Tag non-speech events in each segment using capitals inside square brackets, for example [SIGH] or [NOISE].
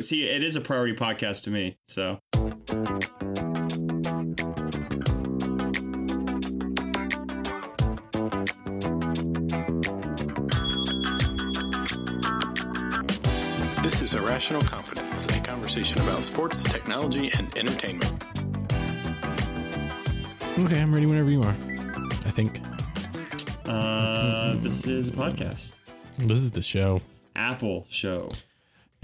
See, it is a priority podcast to me. So This is Irrational Confidence, a conversation about sports, technology, and entertainment. Okay, I'm ready whenever you are. I think uh, this is a podcast. this is the show. Apple show.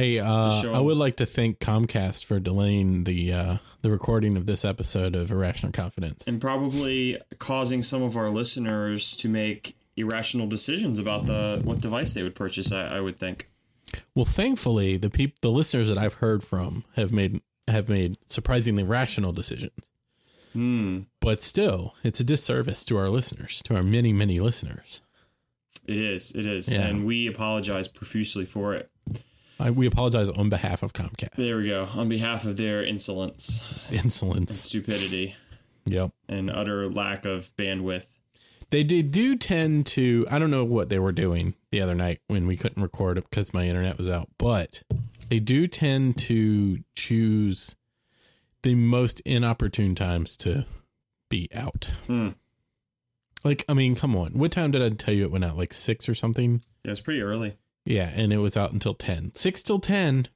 Hey, uh. I would like to thank Comcast for delaying the uh, the recording of this episode of Irrational Confidence. and probably causing some of our listeners to make irrational decisions about the what device they would purchase. I, I would think. Well, thankfully, the peop- the listeners that I've heard from have made have made surprisingly rational decisions. Hmm. But still, it's a disservice to our listeners, to our many, many listeners. It is. It is, Yeah. and we apologize profusely for it. I, we apologize on behalf of Comcast. There we go. On behalf of their insolence, Insolence. stupidity, Yep. and utter lack of bandwidth. They did, do tend to. I don't know what they were doing the other night when we couldn't record because my internet was out, but they do tend to choose the most inopportune times to be out. Hmm. Like, I mean, come on. What time did I tell you it went out? Like six or something? Yeah, it's pretty early. Yeah, and it was out until 10. Six till 10.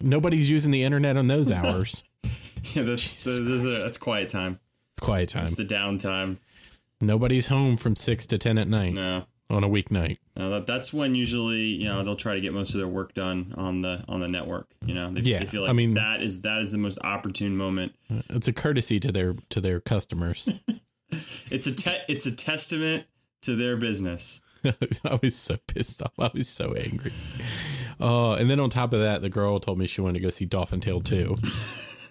Nobody's using the internet on those [LAUGHS] hours. Yeah, that's uh, this is a, that's quiet time. It's quiet time. It's the downtime. Nobody's home from 6 to 10 at night No, on a weeknight. no, that's when usually you know they'll try to get most of their work done on the on the network. You know, they, Yeah, they feel like I mean- that is that is the most opportune moment. It's a courtesy to their to their customers. [LAUGHS] It's a te- it's a testament to their business. [LAUGHS] I was so pissed off. I was so angry. Oh, and then on top of that, the girl told me she wanted to go see Dolphin Tale 2.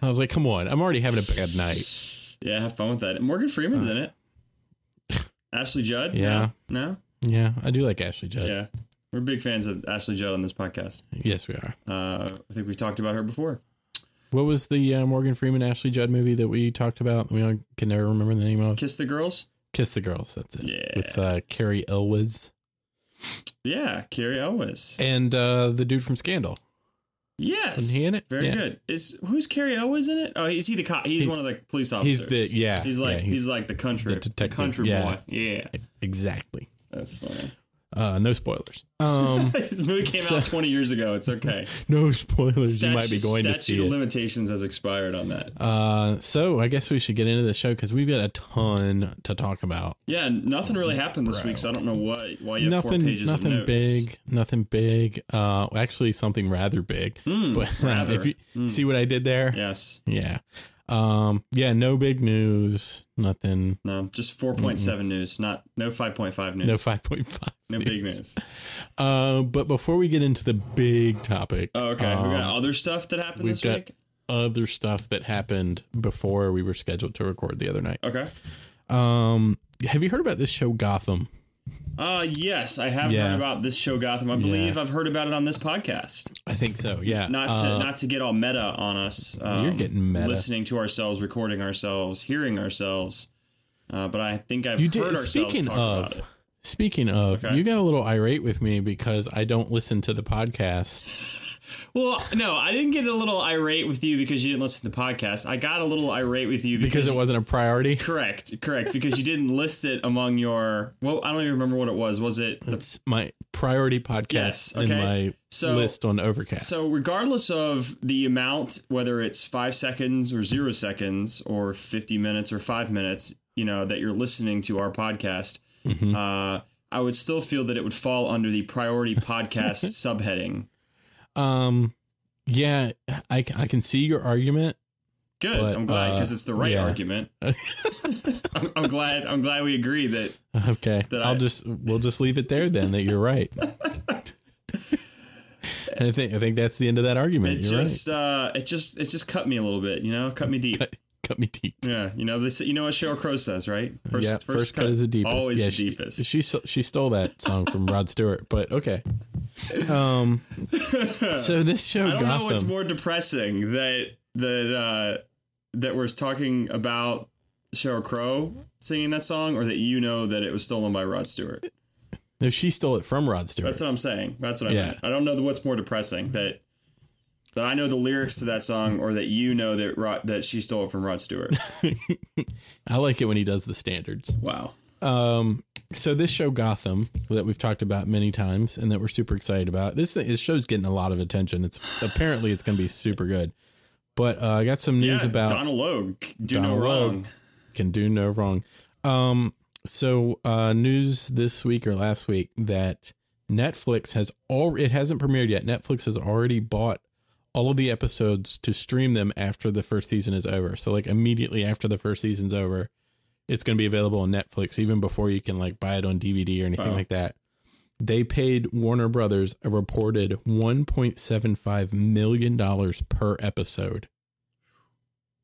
I was like, come on. I'm already having a bad night. Yeah, have fun with that. Morgan Freeman's in it. Ashley Judd. Yeah. No. Yeah, I do like Ashley Judd. Yeah. We're big fans of Ashley Judd on this podcast. Yes, we are. Uh, I think we've talked about her before. What was the uh, Morgan Freeman Ashley Judd movie that we talked about? We can never remember the name of. Kiss the girls. Kiss the Girls. That's it. Yeah. With uh, Cary Elwes Yeah, Cary Elwes. and uh, the dude from Scandal. Yes. Wasn't he in it? Very Yeah. good. Is who's Cary Elwes in it? Oh, is he the cop? He's He- one of the police officers. he's the- yeah, He's like yeah, he's, he's like the country the detective, country yeah. boy. Yeah, Exactly. that's funny. Uh, no spoilers. Um, [LAUGHS] this movie came So- out 20 years ago. It's okay. [LAUGHS] no spoilers. you might be going to statute see of it. limitations has expired on that. Uh, so I guess we should get into the show because we've got a ton to talk about. Yeah, nothing really happened this week, so I don't know why why you have four pages nothing of notes. big, nothing big. Uh, actually, something rather big. Hmm, but [LAUGHS] rather. if you see what I did there, Yes. yeah, um, yeah, no big news, nothing, No, just 4.7 news, not no 5.5 news. no five point five, No big news. Uh, but before we get into the big topic, Oh, okay. we got um, other stuff that happened this week. other stuff that happened before we were scheduled to record the other night. Okay. Um, have you heard about this show Gotham? Uh yes, I have Yeah. heard about this show Gotham. I believe I've heard about it on this podcast. I think so. Yeah, Not to Uh, not to get all meta on us. Um, You're getting meta. Listening to ourselves, recording ourselves, hearing ourselves. Uh, but I think I've You heard did. ourselves Speaking talk about of, it. speaking of, Okay. you got a little irate with me because I don't listen to the podcast. Well, no, I didn't get a little irate with you because you didn't listen to the podcast. I got a little irate with you because, because it wasn't a priority. correct, correct because you didn't list it among your. Well, I don't even remember what it was. Was it the It's my priority podcast Yes, in okay. my So- list on Overcast. So, regardless of the amount, whether it's five seconds or zero seconds or 50 minutes or five minutes, you know, that you're listening to our podcast, Mm-hmm. uh, I would still feel that it would fall under the priority podcast [LAUGHS] subheading. Um, yeah, I, I can see your argument. Good. But, I'm glad because uh, it's the right yeah. argument. [LAUGHS] I'm, I'm glad. I'm glad we agree that. Okay, That I'll I- just we'll just leave it there then. That you're right. and [LAUGHS] I think I think that's the end of that argument. It you're just, uh, it just, it just cut me a little bit. You know, cut me deep. right. Cut me deep. Yeah, you know this. You know what Sheryl Crow says, right? yeah, first, cut, is the deepest. Always yeah, the she, deepest. She she stole that song from Rod Stewart, but okay. [LAUGHS] Um, so this show I don't Gotham. know what's more depressing that that uh, that we're talking about Sheryl Crow singing that song, or that you know that it was stolen by Rod Stewart. no, she stole it from Rod Stewart. That's what I'm saying. That's what I Yeah. meant. I don't know what's more depressing that But I know the lyrics to that song, or that you know that Rod, that she stole it from Rod Stewart. [LAUGHS] I like it when he does the standards. wow. Um, so this show Gotham that we've talked about many times and that we're super excited about. This this show's getting a lot of attention. It's apparently it's going to be super good. But uh, I got some news Yeah, about Donal Logue. Do Donal no Logue. can do no wrong. Um, so uh, news this week or last week that Netflix has all it hasn't premiered yet. Netflix has already bought all of the episodes to stream them after the first season is over. So like immediately after the first season's over, it's going to be available on Netflix even before you can like buy it on DVD or anything Wow. like that. They paid Warner Brothers a reported 1.75 million dollars per episode.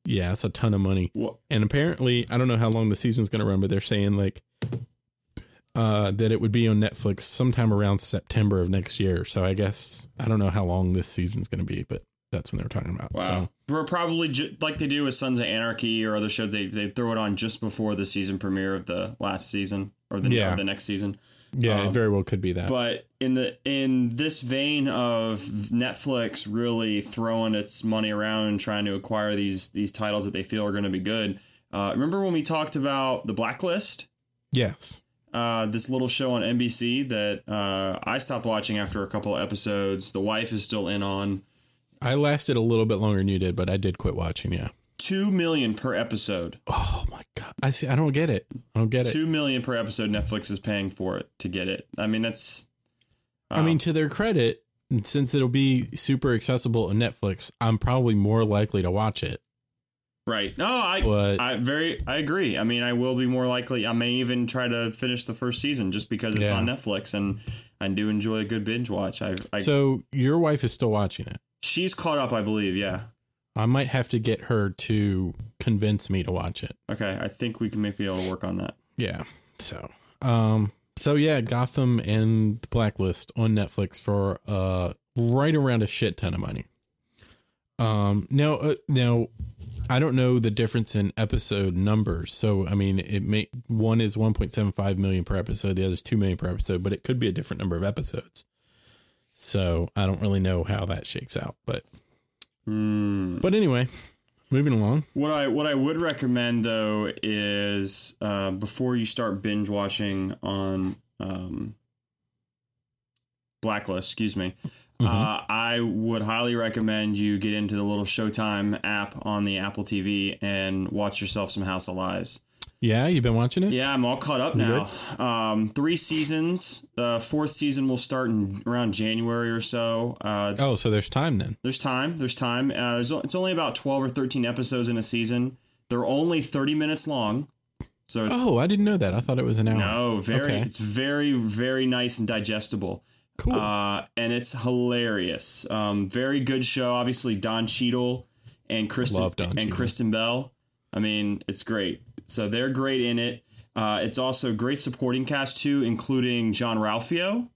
Yeah, that's a ton of money. Wha- And apparently, I don't know how long the season's going to run, but they're saying like uh, that it would be on Netflix sometime around September of next year. So I guess I don't know how long this season's going to be, but that's when they were talking about. Wow. So We're probably ju- like they do with Sons of Anarchy or other shows. They they throw it on just before the season premiere of the last season or the Yeah. or the next season. yeah, it Um, very well could be that. But in the in this vein of Netflix really throwing its money around and trying to acquire these these titles that they feel are going to be good. Uh, remember when we talked about the Blacklist? yes. Uh, this little show on NBC that uh, I stopped watching after a couple of episodes. The wife is still in on I lasted a little bit longer than you did, but I did quit watching. Yeah. two million per episode. Oh my god! I see. I don't get it. I don't get it. Two million per episode. Netflix is paying for it to get it. I mean, that's. I mean, to their credit, since it'll be super accessible on Netflix, I'm probably more likely to watch it. Right. No, I But- I very I agree. I mean, I will be more likely. I may even try to finish the first season just because it's Yeah. on Netflix, and I do enjoy a good binge watch. I, I So your wife is still watching it. she's caught up, I believe. Yeah. I might have to get her to convince me to watch it. Okay. I think we can maybe be able to work on that. Yeah. So, um, so yeah, Gotham and the Blacklist on Netflix for uh right around a shit ton of money. Um, now, uh, now, I don't know the difference in episode numbers. So, I mean, it may one is 1.75 million per episode, the other is 2 million per episode, but it could be a different number of episodes. So, I don't really know how that shakes out, but Hmm. but anyway, moving along. What I what I would recommend though is uh, before you start binge watching on um, Blacklist, excuse me, uh, I would highly recommend you get into the little Showtime app on the Apple TV and watch yourself some House of Lies. Yeah, you've been watching it? Yeah, I'm all caught up now. Um, three seasons. The fourth season will start in around January or so. Uh, Oh, so there's time then. there's time. There's time. Uh, there's, it's only about 12 or 13 episodes in a season. They're only 30 minutes long. So it's Oh, I didn't know that. I thought it was an hour. no, very Okay. it's very very nice and digestible. Cool. Uh, and it's hilarious. Um, very good show. Obviously Don Cheadle and Kristen Don and Cheadle. Kristen Bell. I mean, it's great. So they're great in it. Uh, it's also great supporting cast too, including Jean-Ralphio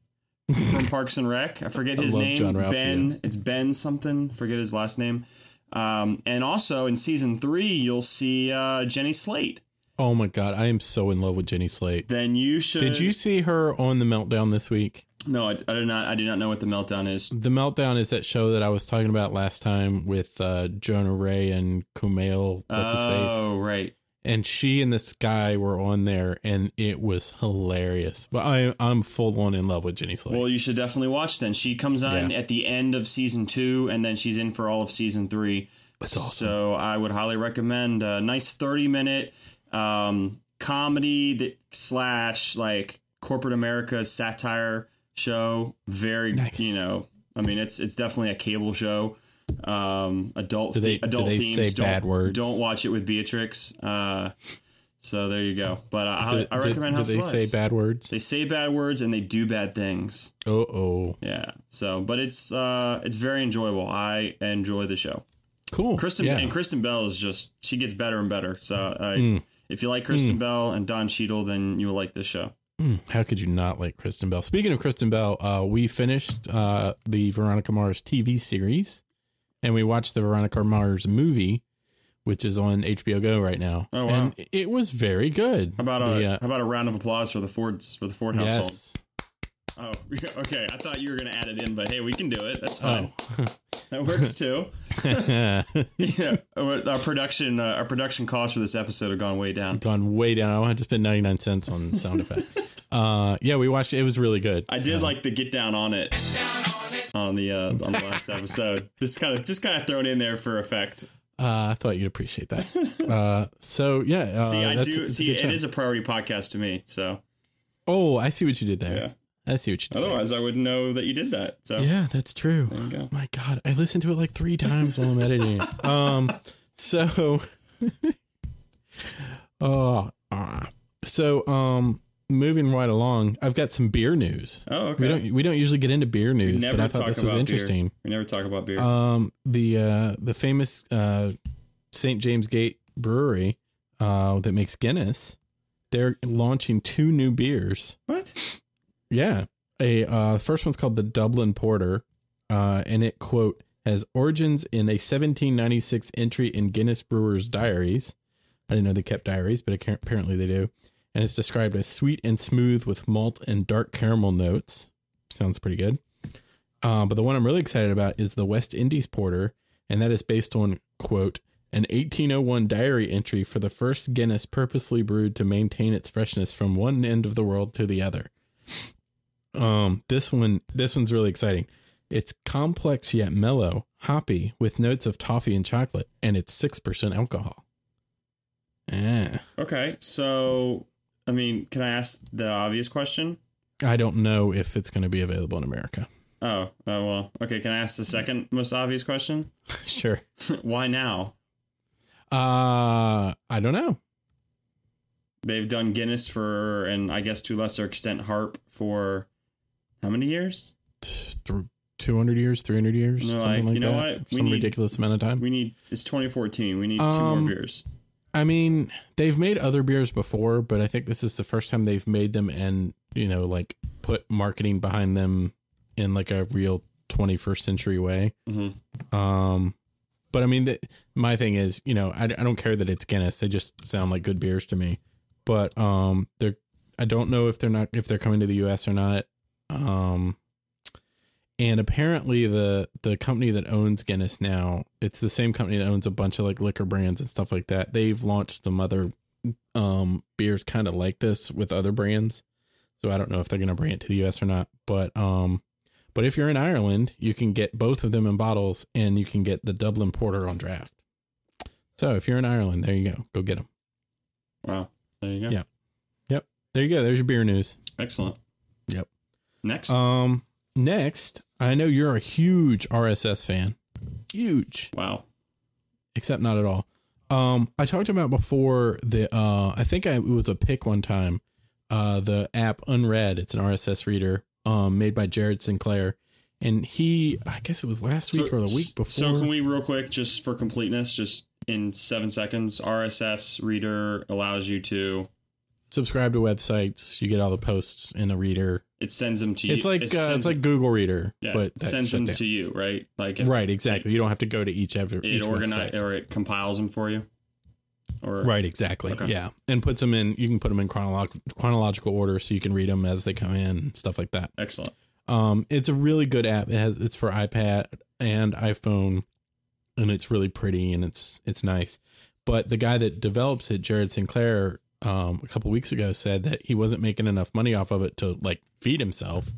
from [LAUGHS] Parks and Rec. I forget his love name. Ben. It's Ben something. Forget his last name. Um, and also in season three, you'll see uh, Jenny Slate. Oh my god, I am so in love with Jenny Slate. Then you should. Did you see her on the Meltdown this week? No, I, I did not. I do not know what the meltdown is. The Meltdown is that show that I was talking about last time with uh, Jonah Ray and Kumail. What's his face? Oh, right. And she and this guy were on there, and it was hilarious. But I, I'm full on in love with Jenny Slate. Well, you should definitely watch then. She comes on Yeah. at the end of season two, and then she's in for all of season three. That's awesome. So I would highly recommend a nice thirty minute um, comedy that slash like corporate America satire show. Very, Nice. you know, I mean, it's it's definitely a cable show. Um, adult Do they- the- adult do they themes. say don't, bad words? Don't watch it with Beatrix. Uh, so there you go. But uh, I, Did- I did- recommend did House they of say bad words? They say bad words and they do bad things. Oh, oh. Yeah. So, but it's uh it's very enjoyable. I enjoy the show. Cool. Kristen yeah. and Kristen Bell is just she gets better and better. So, I, Mm. if you like Kristen Bell and Don Cheadle, then you will like this show. Mm, How could you not like Kristen Bell? Speaking of Kristen Bell, uh, we finished uh, the Veronica Mars TV series, and we watched the Veronica Mars movie, which is on HBO Go right now. Oh, wow. And it was very good. How about a uh, how about a round of applause for the Fords for the Ford household? yes. Oh, [LAUGHS] okay. I thought you were gonna add it in, but hey, we can do it. That's fine. Oh. [LAUGHS] that works too. [LAUGHS] yeah, our production uh, our production costs for this episode have gone way down. Gone way down. I don't have to spend ninety nine cents on sound effects. uh, yeah, we watched. it. It was really good. I did like the get down on it on the uh, on the last episode. Just kind of just kind of thrown in there for effect. Uh, I thought you'd appreciate that. Uh, so yeah, uh, See, I that's- do see it is a priority podcast to me. So Oh, I see what you did there. I see what you did. otherwise, I wouldn't know that you did that. So Yeah, that's true. there you go. My God, I listened to it like three times while I'm editing. [LAUGHS] Um, so, [LAUGHS] oh, ah. so um, moving right along, I've got some beer news. Oh, We okay. don't we don't usually get into beer news, but I thought this was interesting. Beer. We never talk about beer. Um, the uh, the famous uh, St. James Gate Brewery uh, that makes Guinness, they're launching two new beers. what? Yeah. A uh first one's called the Dublin Porter. Uh and it quote has origins in a 1796 entry in Guinness Brewers Diaries. I didn't know they kept diaries, but apparently they do. And it's described as sweet and smooth with malt and dark caramel notes. Sounds pretty good. Uh, but the one I'm really excited about is the West Indies Porter, and that is based on quote an 1801 diary entry for the first Guinness purposely brewed to maintain its freshness from one end of the world to the other. Um, this one, this one's really exciting. It's complex yet mellow, hoppy, with notes of toffee and chocolate, and it's six percent alcohol. Yeah, Okay, so I mean, can I ask the obvious question? I don't know if it's going to be available in America. Oh, oh well. Okay, can I ask the second most obvious question? [LAUGHS] sure. [LAUGHS] Why now? Uh, I don't know. They've done Guinness for, and I guess to a lesser extent, Harp for how many years? Th- 200 years, 300 years, No, something like, like you know that. what? Some need- ridiculous amount of time. We need. It's 2014. We need two Um, more beers. I mean, they've made other beers before, but I think this is the first time they've made them and, you know, like put marketing behind them in like a real 21st century way. hmm Um, but I mean, the, my thing is, you know, I, I don't care that it's Guinness. They just sound like good beers to me. But um, they're I don't know if they're not if they're coming to the U.S. or not. Um, and apparently the the company that owns Guinness now, it's the same company that owns a bunch of like liquor brands and stuff like that. They've launched some other um beers kind of like this with other brands. So I don't know if they're going to bring it to the U.S. or not. But um, but if you're in Ireland, you can get both of them in bottles, and you can get the Dublin Porter on draft. So if you're in Ireland, there you go. Go get them. Wow. There you go. Yeah. Yep. There you go. There's your beer news. Excellent. Yep. Next. Um, next, I know you're a huge RSS fan. Huge, wow. except not at all. Um, I talked about before the. Uh, I think I, it was a pick one time. Uh, the app Unread. It's an RSS reader. Um, made by Jared Sinclair, and he. I guess it was last week or the week before. So can we real quick, just for completeness, just in seven seconds, RSS reader allows you to. subscribe to websites. You get all the posts in a reader. It sends them to you. It's like it uh, it's like Google Reader, yeah, but it sends them down. to you, right? Like right. Exactly. You don't have to go to each every It organize or it compiles them for you. Or Right. Exactly. Okay. Yeah, and puts them in. You can put them in chronolog- chronological order, so you can read them as they come in and stuff like that. excellent. Um, it's a really good app. It has it's for iPad and iPhone, and it's really pretty and it's it's nice. But the guy that develops it, Jared Sinclair, um, a couple weeks ago said that he wasn't making enough money off of it to like feed himself.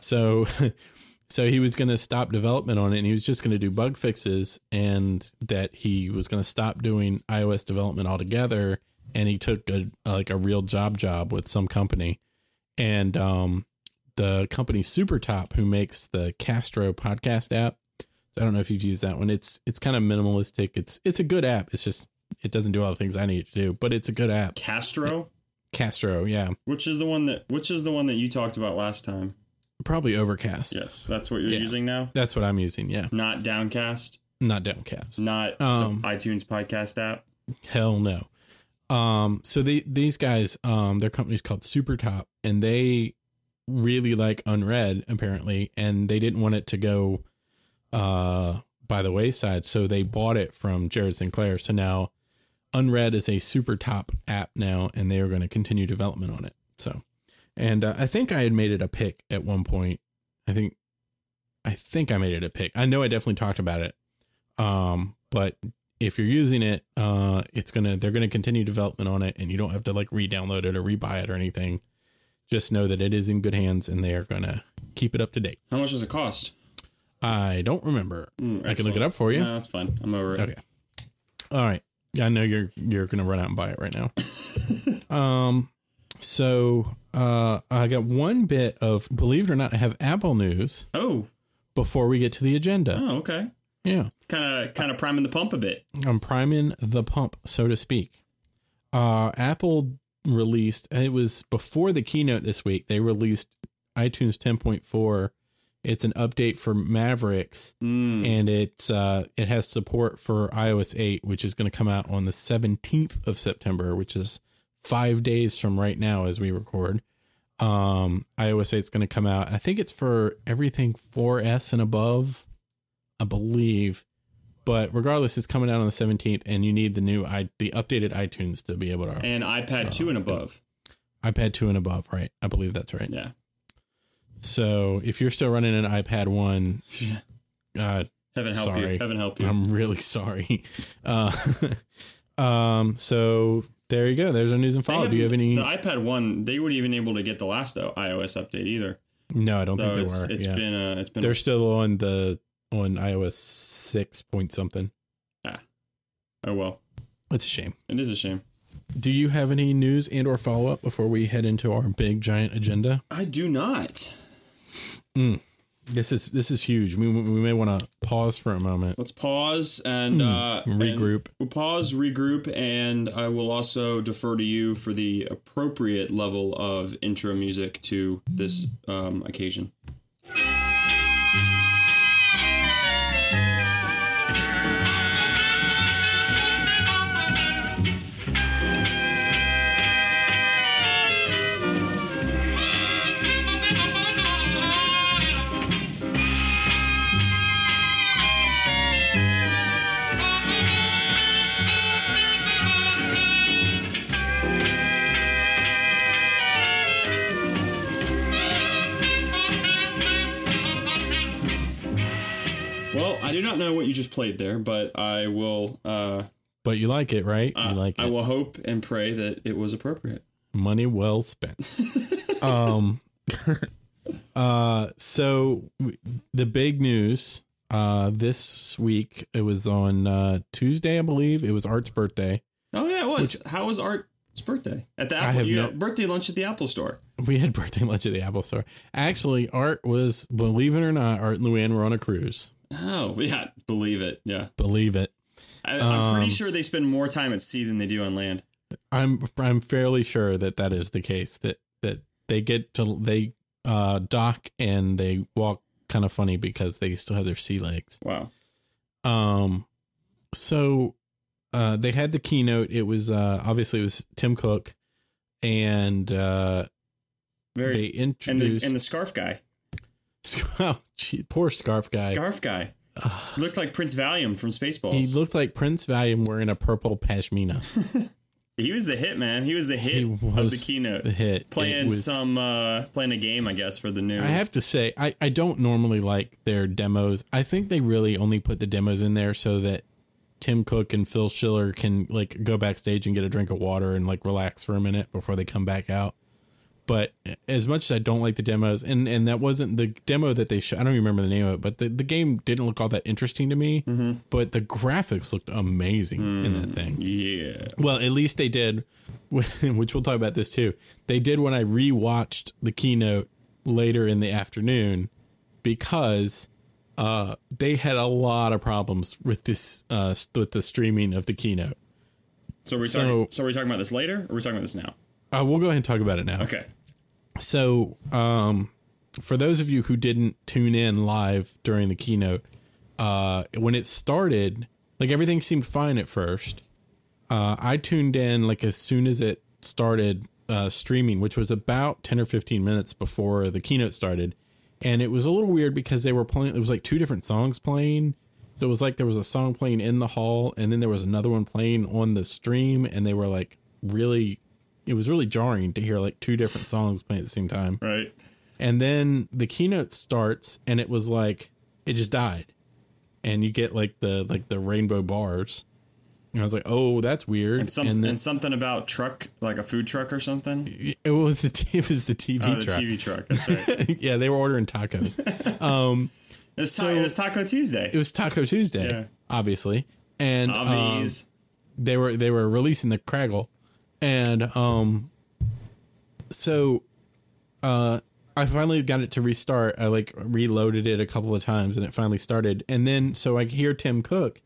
so, [LAUGHS] so he was going to stop development on it, and he was just going to do bug fixes, and that he was going to stop doing iOS development altogether. And he took a like a real job job with some company, and um, the company Supertop, who makes the Castro podcast app. So I don't know if you've used that one. It's it's kind of minimalistic. It's it's a good app. It's just it doesn't do all the things I need it to do, but it's a good app. Castro, Castro, yeah, which is the one that which is the one that you talked about last time. probably Overcast. Yes, that's what you're Yeah. using now. That's what I'm using. Yeah, Not Downcast, not Downcast. not Um, the iTunes podcast app. Hell no. Um, so they these guys, um, their company's called Supertop, and they really like Unread apparently, and they didn't want it to go uh by the wayside, so they bought it from Jared Sinclair. So now Unread is a Supertop app now, and they are going to continue development on it. So, and uh, I think I had made it a pick at one point. I think I think I made it a pick. I know I definitely talked about it. Um, but if you're using it, uh, it's gonna they're gonna continue development on it, and you don't have to like re-download it or rebuy it or anything. Just know that it is in good hands, and they are gonna keep it up to date. How much does it cost? I don't remember. I can look it up for you. No, that's fine. I'm over it. Okay. All right. Yeah, I know you're you're gonna run out and buy it right now. [LAUGHS] um, so uh, I got one bit of believe it or not, I have Apple news Oh, before we get to the agenda. oh, okay. Yeah, Kind of, kind of priming the pump a bit. I'm priming the pump, so to speak. Uh, Apple released it was before the keynote this week. They released iTunes 10.4. It's an update for Mavericks, Mm. and it's uh, it has support for iOS 8, which is going to come out on the 17th of September, which is five days from right now as we record. Um, iOS 8 is going to come out. I think it's for everything 4S and above, I believe. But regardless, it's coming out on the 17th, and you need the new i the updated iTunes to be able to And iPad 2 and above. iPad 2 and above, right? I believe that's right. Yeah. So if you're still running an iPad 1, [LAUGHS] uh, Heaven help Sorry. you. Heaven help you. I'm really [LAUGHS] sorry. Uh, [LAUGHS] um, so there you go. There's our news and They follow. Do you have any? The iPad 1, they weren't even able to get the last though, iOS update either. no, I don't So think there it's, were. it's yeah. been uh, it's been They're still on the on iOS six point something. oh well. It's a shame. It is a shame. Do you have any news and or follow up before we head into our big giant agenda? I do not. This is this is huge. We we may want to pause for a moment. Let's pause and uh, and Regroup. we'll pause, regroup, and I will also defer to you for the appropriate level of intro music to this um, occasion. Just played there, but I will. Uh, But you like it, right? uh, you like I it. will hope and pray that it was appropriate. Money well spent. [LAUGHS] um [LAUGHS] uh so w- the big news uh this week it was on uh Tuesday I believe it was Art's birthday. Oh yeah, it was. How was Art's birthday at the Apple? have you no- had birthday lunch at the Apple Store. We had [LAUGHS] birthday lunch at the Apple store. Actually, Art was believe it or not, Art and Luann were on a cruise. Oh [LAUGHS] yeah, believe it. Yeah, Believe it. I, I'm pretty Um, sure they spend more time at sea than they do on land. I'm I'm fairly sure that that is the case that that they get to they uh dock and they walk kind of funny because they still have their sea legs. Wow. Um, so uh, they had the keynote. It was uh, obviously it was Tim Cook, and uh, Very. they and the introduced and the scarf guy. [LAUGHS] oh, gee, poor scarf guy. Scarf guy. He looked like Prince Valium from Spaceballs. he looked like Prince Valium wearing a purple pashmina. [LAUGHS] He was the hit man. He was the hit He of the keynote. the hit. Playing was- some uh playing a game, I guess, for the new. I have to say, I, I don't normally like their demos. I think they really only put the demos in there so that Tim Cook and Phil Schiller can like go backstage and get a drink of water and like relax for a minute before they come back out. But as much as I don't like the demos, and and that wasn't the demo that they showed. I don't even remember the name of it, but the, the game didn't look all that interesting to me. But the graphics looked amazing in that thing. yeah. Well, at least they did, [LAUGHS] which we'll talk about this too. They did when I rewatched the keynote later in the afternoon because uh, they had a lot of problems with this uh, with the streaming of the keynote. So are we So- talking so are we talking about this later or are we talking about this now? Uh, we'll go ahead and talk about it now. Okay. So, um, for those of you who didn't tune in live during the keynote, uh, when it started, like everything seemed fine at first. Uh, I tuned in like as soon as it started uh, streaming, which was about 10 or 15 minutes before the keynote started. And it was a little weird because they were playing, it was like two different songs playing. So it was like there was a song playing in the hall and then there was another one playing on the stream. And they were like really, it was really jarring to hear like two different songs playing at the same time. Right. And then the keynote starts, and it was like it just died, and you get like the like the rainbow bars. And I was like, oh, that's weird. And, some, and then and something about truck, like a food truck or something. it was the t- [LAUGHS] it was the TV Oh, the truck. TV truck. That's right. [LAUGHS] yeah, they were ordering tacos. [LAUGHS] It was, ta- So- it was Taco Tuesday. it was Taco Tuesday, Yeah. obviously, and um, they were they were releasing the Craggle, and um, so uh, I finally got it to restart. I like reloaded it a couple of times, and it finally started. And then so I hear Tim Cook,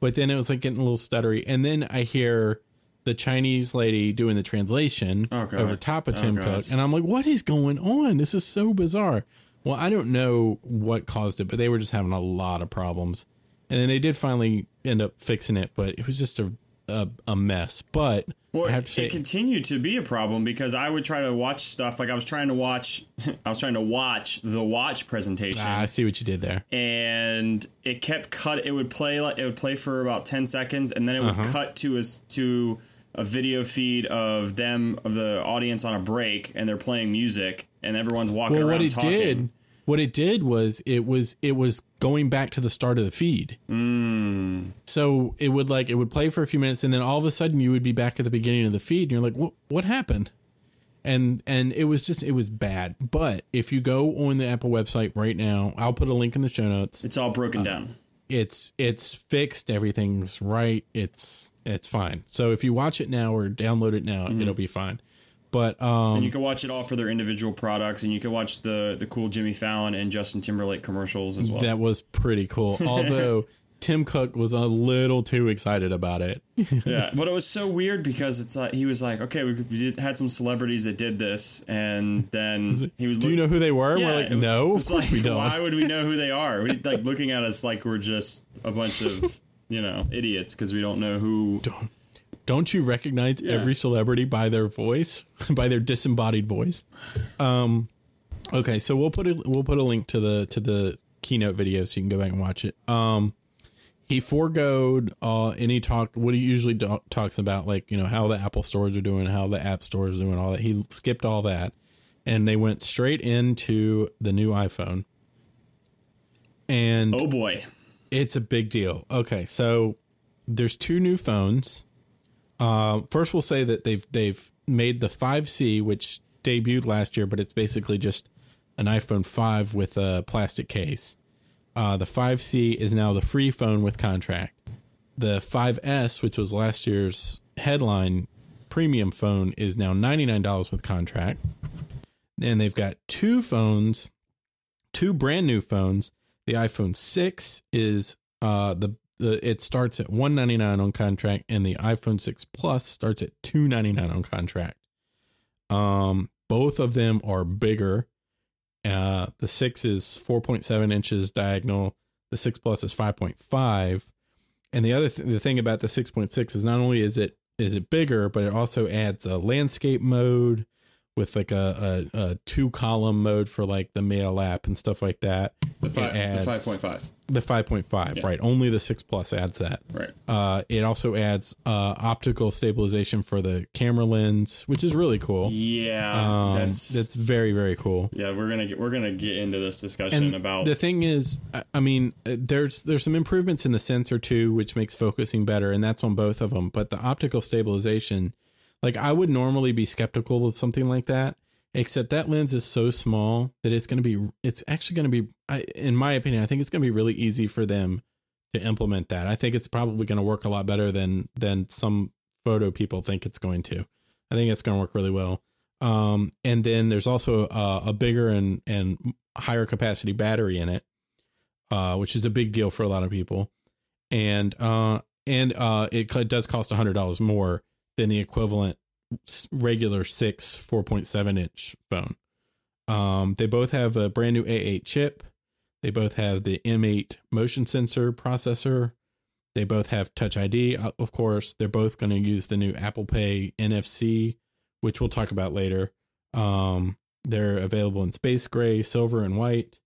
but then it was like getting a little stuttery, and then I hear the Chinese lady doing the translation Oh, over top of Oh, Tim gosh. Cook, and I'm like, what is going on? This is so bizarre. Well, I don't know what caused it, but they were just having a lot of problems. And then they did finally end up fixing it, but it was just a a, a mess. But Well, I have to say, it continued to be a problem because I would try to watch stuff like I was trying to watch, [LAUGHS] I was trying to watch the watch presentation, ah, I see what you did there. and it kept cut. It would play like it would play for about ten seconds, and then it would Uh-huh. cut to a to a video feed of them of the audience on a break, and they're playing music, and everyone's walking Well, around what it talking. did, what it did was it was it was going back to the start of the feed. Mm. So it would like it would play for a few minutes, and then all of a sudden you would be back at the beginning of the feed, and you're like, what what happened? And and it was just it was bad. But if you go on the Apple website right now, I'll put a link in the show notes. It's all Uh, broken down. it's it's fixed everything's right it's it's fine so if you watch it now or download it now it'll be fine but um And you can watch it all for their individual products, and you can watch the the cool Jimmy Fallon and Justin Timberlake commercials as well. that was pretty cool [LAUGHS] although tim cook was a little too excited about it yeah, [LAUGHS] but it was so weird because it's like he was like, okay, we, did, had some celebrities that did this, and then he was. do you know who they were Yeah, we're like was- no of course like, we don't Why would we know who they are? We like [LAUGHS] looking at us like we're just a bunch of you know idiots because we don't know who. don't you recognize every celebrity by their voice [LAUGHS] by their disembodied voice? Um okay so we'll put a we'll put a link to the to the keynote video so you can go back and watch it. Um he foregoed uh any talk what he usually do- talks about like you know how the apple stores are doing how the app stores is doing all that. He skipped all that and they went straight into the new iphone. And Oh boy, it's a big deal. Okay, so there's two new phones. Uh, first, we'll say that they've they've made the 5C, which debuted last year, but it's basically just an iPhone 5 with a plastic case. Uh, the 5C is now the free phone with contract. The 5S, which was last year's headline premium phone, is now $99 with contract. And they've got two phones, two brand new phones. The iPhone 6 is uh the, the it starts at 199 on contract and the iPhone 6 Plus starts at 299 on contract. Um both of them are bigger. Uh the 6 is 4.7 inches diagonal, the 6 Plus is 5.5. And the other th- the thing about the 6.6 is not only is it is it bigger, but it also adds a landscape mode with like a, a, a two column mode for like the mail app and stuff like that. the five, adds- the five point five, The 5.5, right. Only the 6 Plus adds that. right? Uh, it also adds uh, optical stabilization for the camera lens, which is really cool. Yeah, Um, that's that's very, very cool. yeah. We're gonna get we're gonna get into this discussion And about the thing is, I- I mean, uh, there's there's some improvements in the sensor too, which makes focusing better, and that's on both of them. But the optical stabilization, like I would normally be skeptical of something like that, except that lens is so small that it's going to be, it's actually going to be, I, in my opinion, I think it's going to be really easy for them to implement that. I think it's probably going to work a lot better than than some photo people think it's going to. I think it's going to work really well. Um, and then there's also a, a bigger and and higher capacity battery in it, uh, which is a big deal for a lot of people. And uh, and uh, it does cost hundred dollars more than the equivalent regular six 4.7 inch phone. Um, they both have a brand new A8 chip. They both have the M8 motion sensor processor. They both have Touch ID, uh, of course. They're both going to use the new Apple Pay NFC, which we'll talk about later. Um, they're available in space gray, silver, and white.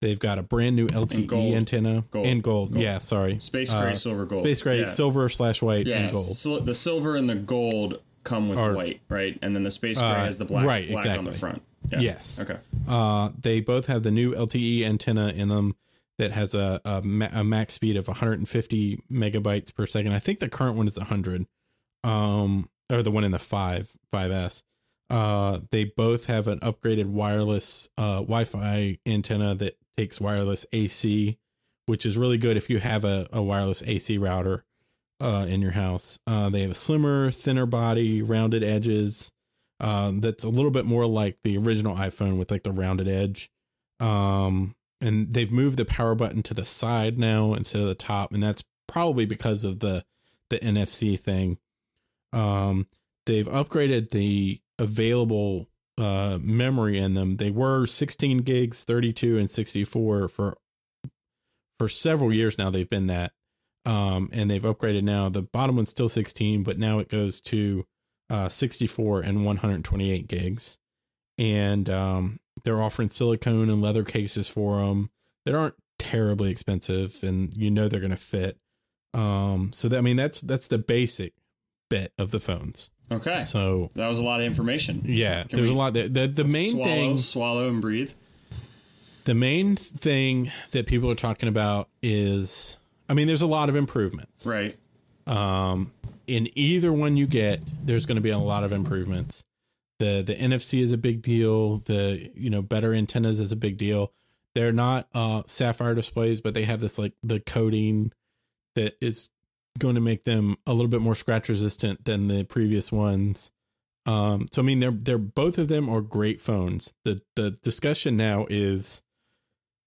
They've got a brand new LTE gold. antenna Gold. and gold. Gold. Yeah, sorry, space gray, uh, silver, gold, space gray, yeah. silver slash white, Yeah, and gold. sil- the silver and the gold come with Are- the white, right? And then the space gray Uh, has the black, right, black on the front. Yeah. Yes. Okay. Uh, they both have the new LTE antenna in them. that has a a, ma- a max speed of 150 megabytes per second. I think the current one is 100. Um, or the one in the five 5S. Uh, they both have an upgraded wireless uh, Wi-Fi antenna that takes wireless AC, which is really good if you have a, a wireless AC router uh, in your house. Uh, they have a slimmer, thinner body, rounded edges. Um, that's a little bit more like the original iPhone with like the rounded edge. Um, and they've moved the power button to the side now instead of the top, and that's probably because of the the NFC thing. Um, they've upgraded the available uh, memory in them. They were 16 gigs, 32, and 64 for for several years now. They've been that, um, and they've upgraded now. The bottom one's still 16, but now it goes to uh, 64 and 128 gigs, and um, they're offering silicone and leather cases for them that aren't terribly expensive, and you know they're going to fit. Um, so that, I mean that's that's the basic bit of the phones. Okay. So that was a lot of information. yeah, Can there's a lot. That, the the main swallow, thing, swallow and breathe. the main thing that people are talking about is, I mean, there's a lot of improvements. Right. Um, in either one you get, there's going to be a lot of improvements. the The NFC is a big deal. The you know better antennas is a big deal. They're not uh, sapphire displays, but they have this like the coating that is going to make them a little bit more scratch resistant than the previous ones. Um, so I mean, they're they're both of them are great phones. the The discussion now is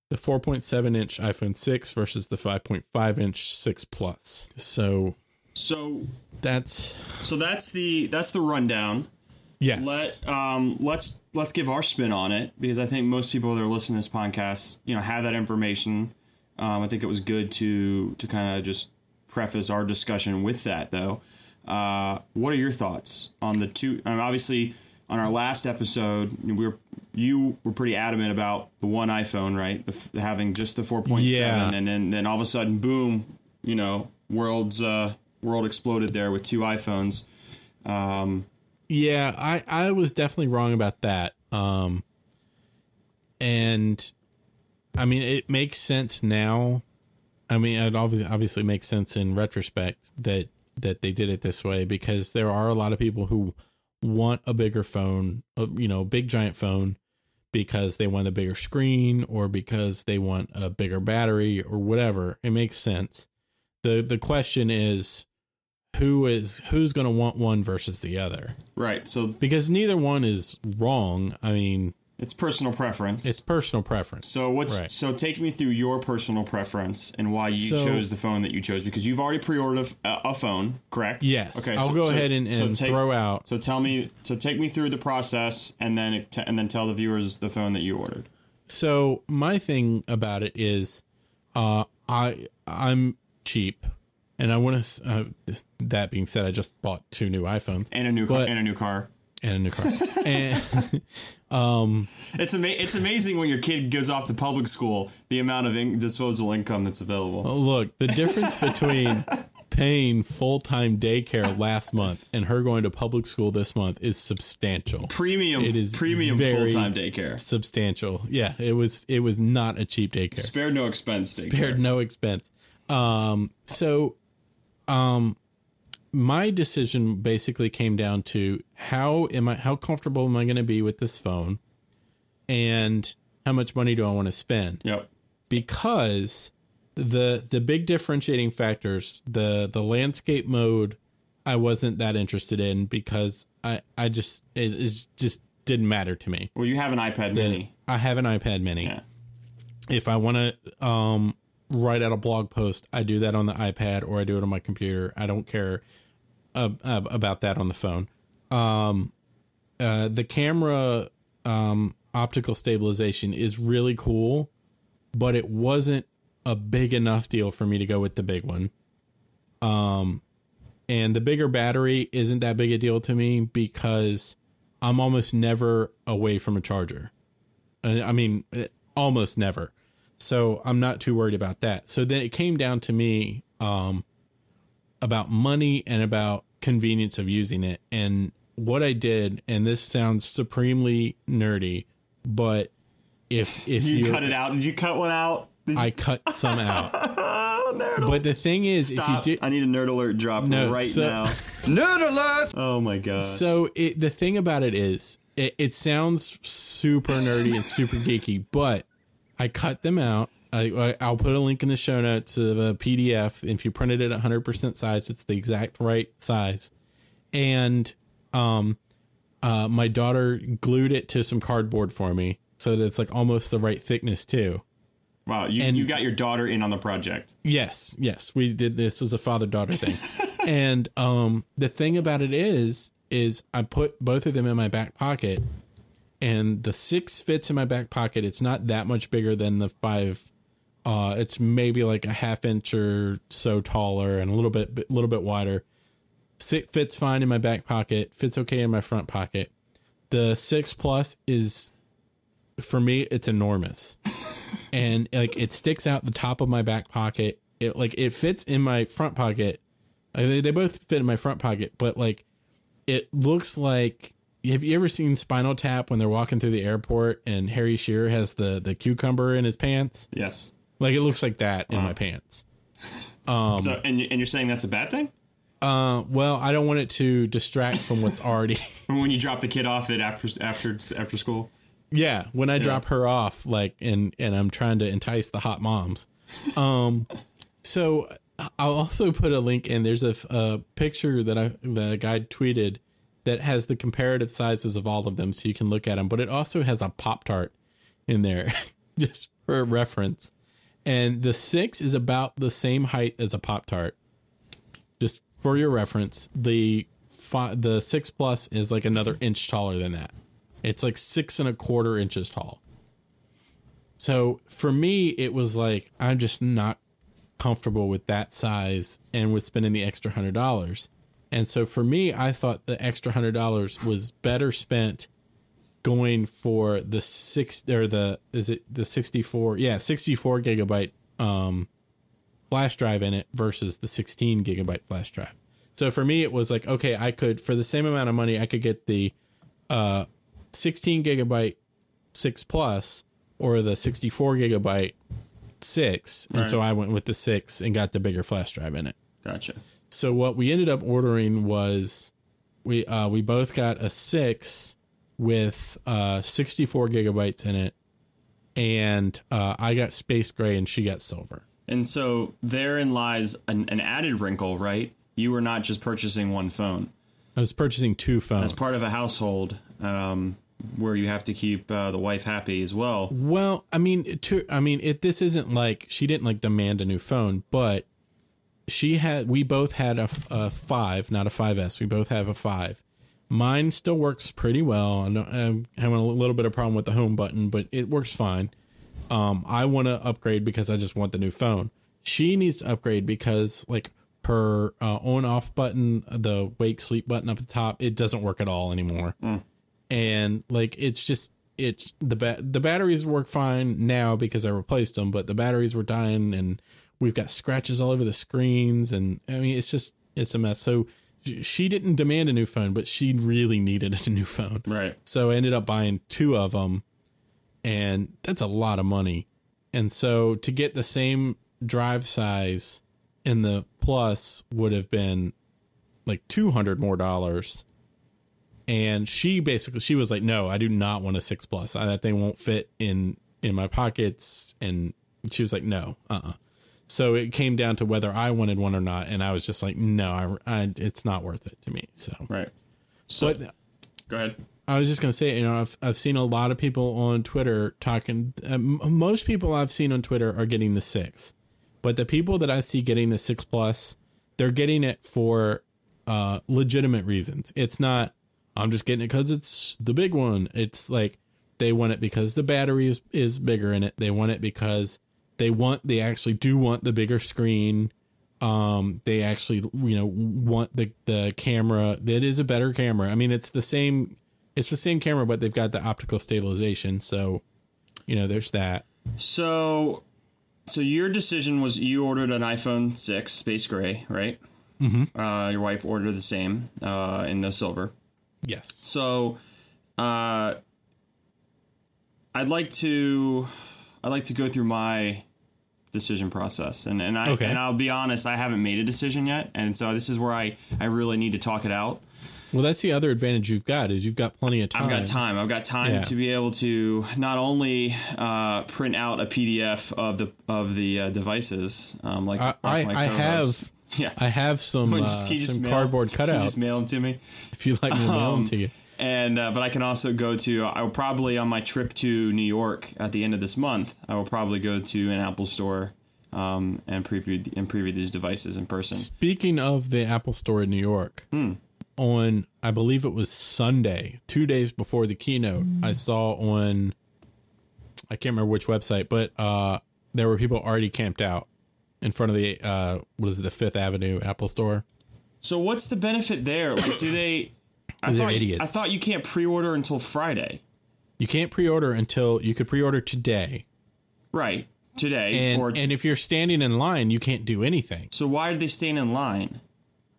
the 4.7 inch iPhone 6 versus the 5.5 inch 6 Plus. So So that's so that's the that's the rundown. yes, Let um let's let's give our spin on it because I think most people that are listening to this podcast, you know, have that information. Um, I think it was good to to kind of just preface our discussion with that though. Uh, what are your thoughts on the two? I mean, obviously, on our last episode, we were you were pretty adamant about the one iPhone, right? The, f- having just the four point Yeah. seven, and then then all of a sudden, boom, you know, world's uh, world exploded there with two iPhones. Um, Yeah, I I was definitely wrong about that. Um and I mean it makes sense now. I mean it obviously obviously makes sense in retrospect that that they did it this way because there are a lot of people who want a bigger phone, uh, you know, big giant phone because they want a bigger screen or because they want a bigger battery or whatever. It makes sense. The the question is who is who's going to want one versus the other? right. So because neither one is wrong. I mean, it's personal preference. it's personal preference. So what's right? so take me through your personal preference and why you So- chose the phone that you chose because you've already pre-ordered a phone, correct? Yes. Okay. I'll so- go so- ahead and, and take- throw out. So tell me, so take me through the process and then it- and then tell the viewers the phone that you ordered. So my thing about it is, uh, I I'm cheap, and I want to. Uh, that being said, I just bought two new iPhones And a new car. And a new car. And a new car. [LAUGHS] and It's ama- It's amazing when your kid goes off to public school the amount of in- disposable income that's available. look, the difference between paying full time daycare last month and her going to public school this month is substantial. Premium. It is premium full time daycare. Substantial. Yeah, it was. It was not a cheap daycare. Spared no expense. Daycare. spared no expense. Um, so, um, my decision basically came down to how am I, how comfortable am I going to be with this phone, and how much money do I want to spend? Yep. Because the the big differentiating factors, the the landscape mode, I wasn't that interested in because I I just it is just didn't matter to me. Well, you have an iPad Mini. I have an iPad Mini Yeah. if I want to um, write out a blog post, I do that on the iPad or I do it on my computer. I don't care uh, uh, about that on the phone. Um, uh, the camera um, optical stabilization is really cool, but it wasn't a big enough deal for me to go with the big one. Um, and the bigger battery isn't that big a deal to me because I'm almost never away from a charger. Uh, I mean, uh, almost never. So I'm not too worried about that. So then it came down to me um, about money and about convenience of using it. And what I did, and this sounds supremely nerdy, but if [LAUGHS] if You you cut it out. Did you cut one out? I cut some out. [LAUGHS] Oh, nerd But the thing is, Stop. if you do, I need a nerd alert drop No, right so- now. [LAUGHS] Nerd alert! Oh my god! So it, the thing about it is, it, it sounds super nerdy and super geeky, but I cut them out. I, I- I'll put a link in the show notes of a PDF. If you printed it at 100% size, it's the exact right size. And um, uh, my daughter glued it to some cardboard for me so that it's like almost the right thickness too. wow, you, and- you got your daughter in on the project. Yes, yes, we did. This as a father daughter thing, [LAUGHS] and um, the thing about it is, is I put both of them in my back pocket, and the six fits in my back pocket. It's not that much bigger than the five. Uh, it's maybe like a half inch or so taller and a little bit, a little bit wider. Six fits fine in my back pocket. Fits okay in my front pocket. The six plus is, for me, it's enormous [LAUGHS] and like it sticks out the top of my back pocket. It like it fits in my front pocket. Like, they, they both fit in my front pocket, but like it looks like. Have you ever seen Spinal Tap when they're walking through the airport and Harry Shearer has the the cucumber in his pants? Yes. Like it looks like that in my pants. [LAUGHS] so, and, and you're saying that's a bad thing? Uh, well, I don't want it to distract from what's [LAUGHS] already. When you drop the kid off at after after after school? Yeah, when I drop her off, like, and and I'm trying to entice the hot moms. Um, [LAUGHS] so I'll also put a link in. There's a, a picture that I that a guy tweeted that has the comparative sizes of all of them, so you can look at them. But it also has a pop tart in there, just for reference. And the six is about the same height as a pop tart. Just for your reference, the fi- the six plus is like another inch taller than that. It's like six and a quarter inches tall. So for me, it was like I'm just not comfortable with that size and with spending the extra hundred dollars. And so for me, I thought the extra hundred dollars was better spent going for the six or the is it the sixty four yeah sixty four gigabyte um flash drive in it versus the sixteen gigabyte flash drive. So for me, it was like okay, I could for the same amount of money, I could get the uh 16 gigabyte 6 plus or the 64 gigabyte 6 and so i went with the 6 and got the bigger flash drive in it Gotcha. so what we ended up ordering was we uh we both got a 6 with uh 64 gigabytes in it and uh i got space gray and she got silver And so therein lies an, an added wrinkle, right? You were not just purchasing one phone. i was purchasing two phones As part of a household um, where you have to keep uh, the wife happy as well. Well, I mean, to, I mean, it. This isn't like she didn't like demand a new phone, but she had. We both had a, a five, not a 5S. We both have a five. Mine still works pretty well. I know- I'm having a little bit of problem with the home button, but it works fine. Um, I want to upgrade because I just want the new phone. She needs to upgrade because like her uh, on off button, the wake sleep button up at the top, it doesn't work at all anymore. And like it's just it's the ba- the batteries work fine now because I replaced them, but the batteries were dying and we've got scratches all over the screens and I mean it's just it's a mess. So she didn't demand a new phone, but she really needed a new phone. Right. So I ended up buying two of them, and that's a lot of money. And so to get the same drive size in the plus would have been like 200 more dollars. And she basically she was like, "No, I do not want a 6 plus. I, that thing won't fit in in my pockets." And she was like, "No. Uh-uh." So it came down to whether I wanted one or not, and I was just like, "No, I, I it's not worth it to me." So Right. So but go ahead. I was just gonna say, you know, I've I've seen a lot of people on Twitter talking. Um, most people I've seen on Twitter are getting the six, but the people that I see getting the six plus, they're getting it for uh, legitimate reasons. It's not. I'm just getting it because it's the big one. It's like they want it because the battery is is bigger in it. They want it because they want they actually do want the bigger screen. Um, they actually you know want the the camera. That is a better camera. I mean, it's the same it's the same camera, but they've got the optical stabilization. So, you know, there's that. So, so your decision was you ordered an iPhone six space gray, right? Mm-hmm. Uh, your wife ordered the same uh, in the silver. Yes. So, uh, I'd like to, I'd like to go through my decision process, and and I Okay. and I'll be honest, I haven't made a decision yet, and so this is where I I really need to talk it out. Well, that's the other advantage you've got is you've got plenty of time. I've got time. I've got time Yeah. to be able to not only uh, print out a PDF of the of the uh, devices, um, like, I like I, I have [LAUGHS] yeah. I have some [LAUGHS] uh, just- can you just some mail- cardboard cutouts. Just mail them to me. if you like me to mail them Um, to you. And uh, but I can also go to. I will probably on my trip to New York at the end of this month. I will probably go to an Apple store um, and preview and preview these devices in person. Speaking of the Apple Store in New York, Hmm. on I believe it was Sunday, two days before the keynote, I saw on I can't remember which website, but uh, there were people already camped out in front of the uh, what is it, the Fifth Avenue Apple Store. So what's the benefit there? Like, do they? I They're thought, idiots. I thought you can't pre-order until Friday. You can't pre-order until you could pre-order today, Right. Today and or and if you're standing in line, you can't do anything. so why are they stand in line?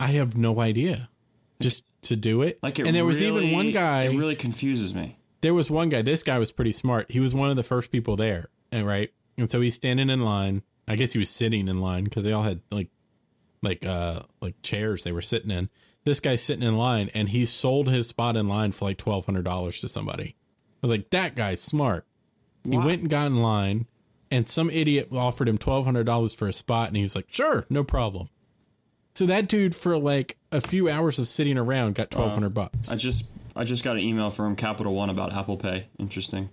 I have no idea. Just to do it, Like it and there was even one guy. It really confuses me. there was one guy. This guy was pretty smart. He was one of the first people there, and right, and so he's standing in line. I guess he was sitting in line because they all had like, like, uh, like chairs they were sitting in. This guy's sitting in line, and he sold his spot in line for like twelve hundred dollars to somebody. I was like, that guy's smart. He went and got in line, and some idiot offered him twelve hundred dollars for a spot, and he was like, sure, no problem. So that dude, for like a few hours of sitting around, got twelve hundred bucks. I just I just got an email from Capital One about Apple Pay. Interesting.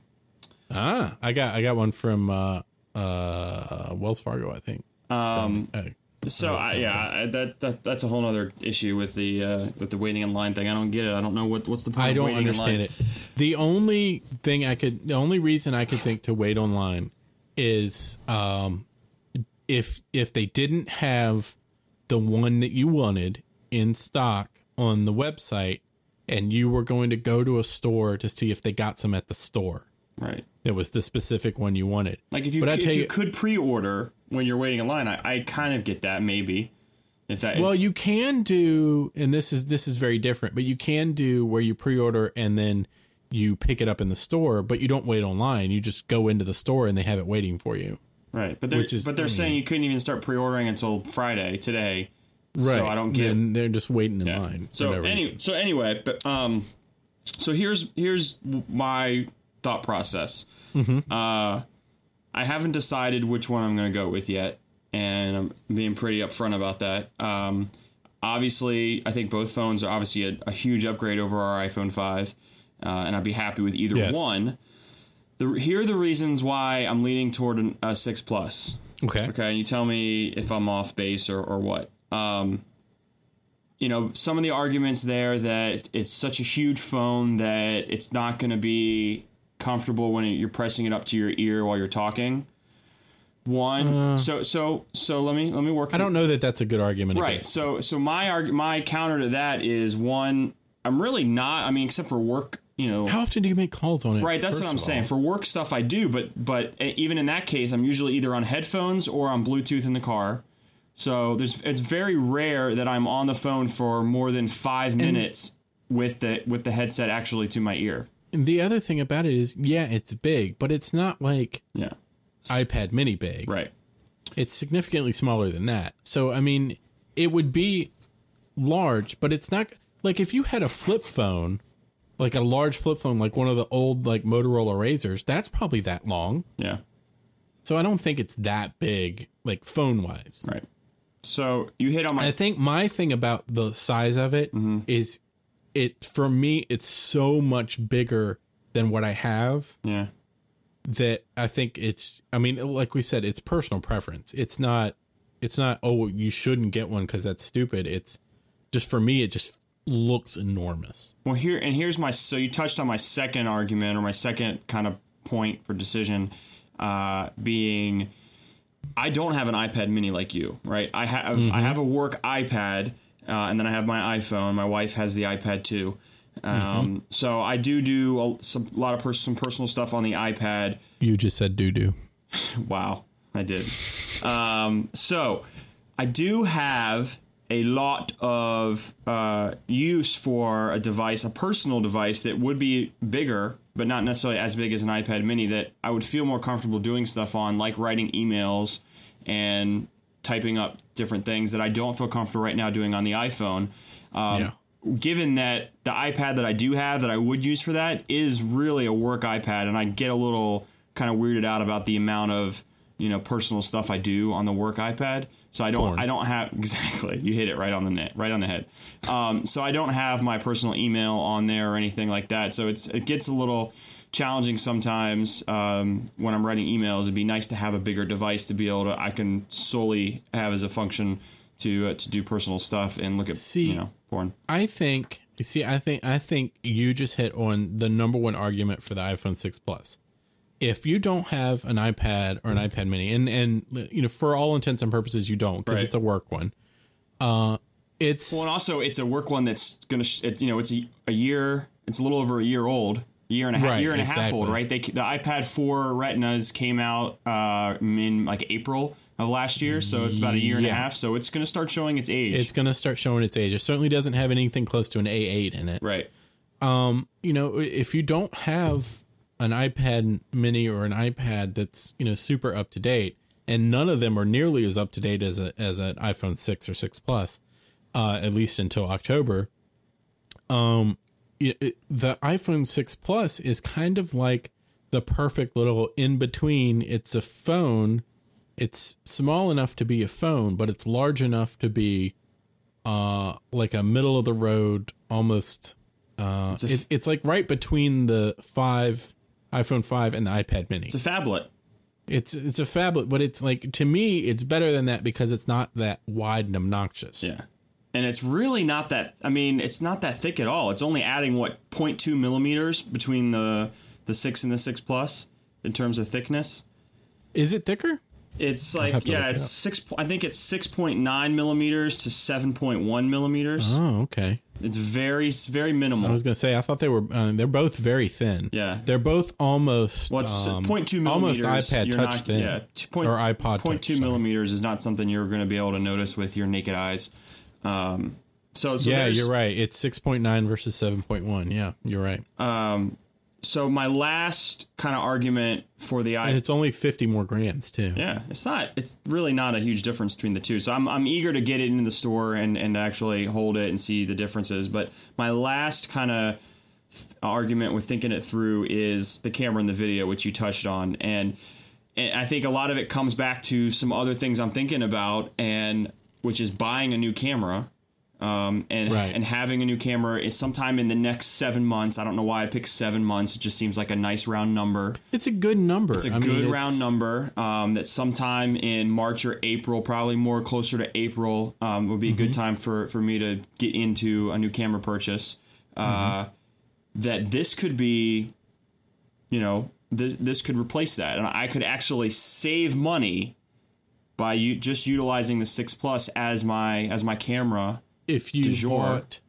Ah, I got I got one from uh, uh, Wells Fargo, I think. Um, Uh, so I, yeah, I, that, that that's a whole other issue with the uh, with the waiting in line thing. I don't get it. I don't know what what's the point. I don't understand it. The only thing I could, the only reason I could think to wait online is um, if if they didn't have the one that you wanted in stock on the website, and you were going to go to a store to see if they got some at the store. Right. That was the specific one you wanted. Like if you But I if tell you, you- could pre-order when you're waiting in line, I, I kind of get that maybe. If that Well, you can do, and this is this is very different, but you can do where you pre-order and then you pick it up in the store, but you don't wait online. You just go into the store and they have it waiting for you. right, but they're is- but they're saying you couldn't even start pre-ordering until Friday today. Right, so I don't get And they're just waiting in Yeah. line. So no any, so anyway, but um, so here's here's my thought process. Mm-hmm. Uh, I haven't decided which one I'm going to go with yet, and I'm being pretty upfront about that. Um, obviously, I think both phones are obviously a, a huge upgrade over our iPhone five, uh, and I'd be happy with either Yes. one. The, here are the reasons why I'm leaning toward an, a six plus. okay. Okay, and you tell me if I'm off base or, or what. Um, you know, some of the arguments there that it's such a huge phone that it's not going to be comfortable when you're pressing it up to your ear while you're talking. One, so so so let me let me work. Uh. I don't know that that's a good argument. Right. against- So so my arg- my counter to that is one. I'm really not. I mean, except for work. You know, How often do you make calls on it? Right, that's what I'm saying. all? For work stuff, I do, but but even in that case, I'm usually either on headphones or on Bluetooth in the car. So there's it's very rare that I'm on the phone for more than five minutes with the with the headset actually to my ear. The other thing about it is, yeah, it's big, but it's not like Yeah, iPad Mini big. right. It's significantly smaller than that. So I mean, it would be large, but it's not like if you had a flip phone, like a large flip phone, like one of the old like Motorola RAZRs, that's probably that long. Yeah, So I don't think it's that big, like phone wise. right. So you hit on my I think my thing about the size of it mm-hmm. is, it for me it's so much bigger than what I have yeah. that I think it's I mean like we said it's personal preference. It's not it's not oh you shouldn't get one cuz that's stupid. It's just for me it just looks enormous. Well, here and here's my. So you touched on my second argument or my second kind of point for decision, uh, being I don't have an iPad Mini like you, right? I have I have a work iPad, uh, and then I have my iPhone. My wife has the iPad too. Um, So I do do a, some, a lot of pers- some personal stuff on the iPad. You just said do do. [LAUGHS] Wow, I did. um, so I do have a lot of uh, use for a device, a personal device that would be bigger, but not necessarily as big as an iPad Mini. That I would feel more comfortable doing stuff on, like writing emails and typing up different things that I don't feel comfortable right now doing on the iPhone. Um, Yeah. Given that the iPad that I do have that I would use for that is really a work iPad, and I get a little kind of weirded out about the amount of you know personal stuff I do on the work iPad. So I don't Porn. I don't have [LAUGHS] exactly you hit it right on the net right on the head. Um, so I don't have my personal email on there or anything like that. So it's it gets a little challenging sometimes um, when I'm writing emails. It'd be nice to have a bigger device to be able to I can solely have as a function to uh, to do personal stuff and look at See- you know porn. I think see I think I think you just hit on the number one argument for the iPhone 6 Plus. If you don't have an iPad or an iPad mini and and you know for all intents and purposes you don't because Right. it's a work one. Uh it's Well, and also it's a work one that's gonna sh- it, you know it's a, a year it's a little over a year old. Year and a half, Right, year and a half old, right? They the iPad 4 Retinas came out uh, in like April of last year, so it's about a year and a half. So it's going to start showing its age, it's going to start showing its age. It certainly doesn't have anything close to an A8 in it. right? Um, you know, if you don't have an iPad mini or an iPad that's, you know, super up to date, and none of them are nearly as up to date as a as an iPhone 6 or 6 Plus, uh, at least until October. Um it, it- the iPhone 6 Plus is kind of like the perfect little in between. It's a phone. It's small enough to be a phone, but it's large enough to be uh like a middle of the road almost uh It's a, it, it's like right between the 5 iPhone 5 and the iPad mini. it's a phablet. It's it's a phablet, but it's like to me it's better than that because it's not that wide and obnoxious. Yeah. And it's really not that. I mean, it's not that thick at all. It's only adding what 0.2 millimeters between the the six and the six plus in terms of thickness. Is it thicker? It's like yeah, look it it's six. I think it's 6.9 millimeters to 7.1 millimeters. Oh, okay. It's very very minimal. I was gonna say I thought they were uh, they're both very thin. Yeah. they're both almost Well, it's um, 0.2 almost iPad touch not, thin. Yeah, t- point, or iPod touch, 0.2 sorry. millimeters is not something you're going to be able to notice with your naked eyes. Um, so, so yeah, you're right. It's six point nine versus seven point one. Yeah, you're right. Um, so my last kind of argument for the and iPad. it's only fifty more grams too. Yeah, it's not. It's really not a huge difference between the two. So I'm I'm eager to get it into the store and and actually hold it and see the differences. But my last kind of argument with thinking it through is the camera and the video, which you touched on, and, and I think a lot of it comes back to some other things I'm thinking about, and which is buying a new camera. Um, and Right. and having a new camera is sometime in the next seven months. I don't know why I picked seven months. It just seems like a nice round number. It's a good number. It's a I good it's- round number. Um, that sometime in March or April, probably more closer to April, um, would be a Mm-hmm. good time for for me to get into a new camera purchase. Uh, that this could be, you know, this this could replace that, and I could actually save money by you just utilizing the six plus as my as my camera. If you jour. bought,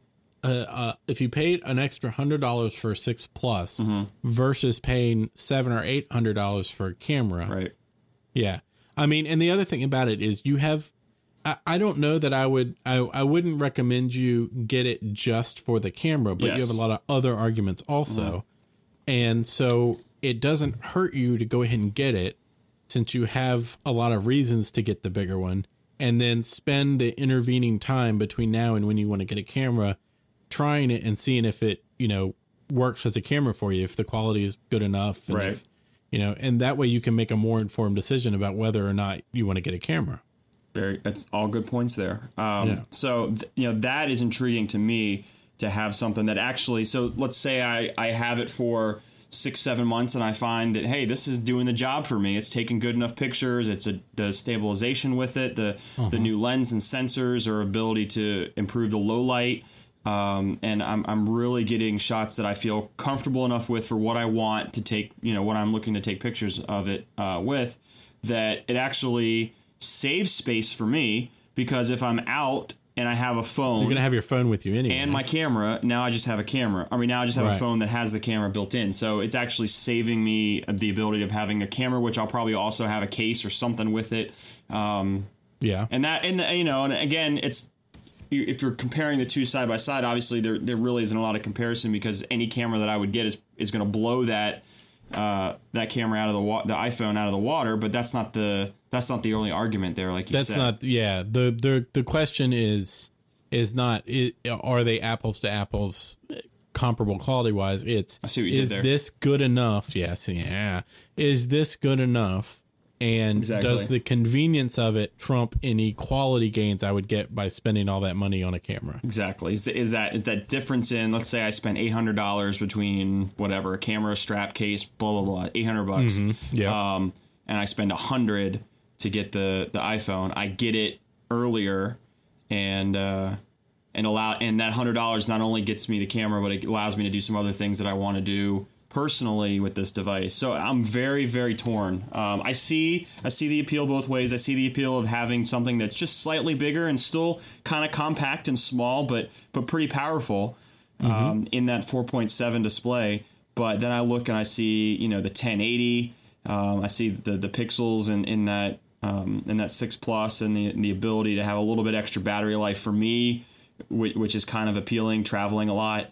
uh, uh, if you paid an extra hundred dollars for a six plus Mm-hmm. versus paying seven or eight hundred dollars for a camera, Right. Yeah. I mean, and the other thing about it is you have I, I don't know that I would I, I wouldn't recommend you get it just for the camera, but you have a lot of other arguments also. And so it doesn't hurt you to go ahead and get it since you have a lot of reasons to get the bigger one and then spend the intervening time between now and when you want to get a camera trying it and seeing if it, you know, works as a camera for you, if the quality is good enough and Right. if you know, and that way you can make a more informed decision about whether or not you want to get a camera. Very, that's all good points there. Um, Yeah. So th- you know that is intriguing to me to have something that actually. So let's say I I have it for six seven months and I find that hey this is doing the job for me. It's taking good enough pictures. It's a the stabilization with it. The the new lens and sensors or ability to improve the low light. Um, and I'm, I'm really getting shots that I feel comfortable enough with for what I want to take, you know, what I'm looking to take pictures of it uh, with, that it actually saves space for me because if I'm out and I have a phone You're gonna have your phone with you anyway. and my camera, now I just have a camera. I mean, now I just have a phone that has the camera built in. So it's actually saving me the ability of having a camera, which I'll probably also have a case or something with it. Um, yeah, and that, and the, you know, and again, it's if you're comparing the two side by side, obviously there there really isn't a lot of comparison because any camera that I would get is is going to blow that uh, that camera out of the wa- the iPhone out of the water, but that's not the that's not the only argument there. Like you That's said, not yeah. The the the question is is not i are they apples to apples comparable quality wise? It's I see what you did is this good enough? Yes, yeah. Is this good enough? And Exactly. does the convenience of it trump any quality gains I would get by spending all that money on a camera? Exactly. Is, is that is that difference in? Let's say I spent eight hundred dollars between whatever a camera, strap, case, blah blah blah, eight hundred bucks. Yeah. Um, and I spend a hundred to get the the iPhone. I get it earlier, and uh, and allow and that hundred dollars not only gets me the camera, but it allows me to do some other things that I want to do personally with this device. So I'm very very torn. Um, I see I see the appeal both ways. I see the appeal of having something that's just slightly bigger and still kind of compact and small, but but pretty powerful um, in that 4.7 display. But then I look and I see you know the 1080. Um, I see the the pixels in in that um, in that six plus and the the ability to have a little bit extra battery life for me, which, which is kind of appealing. Traveling a lot.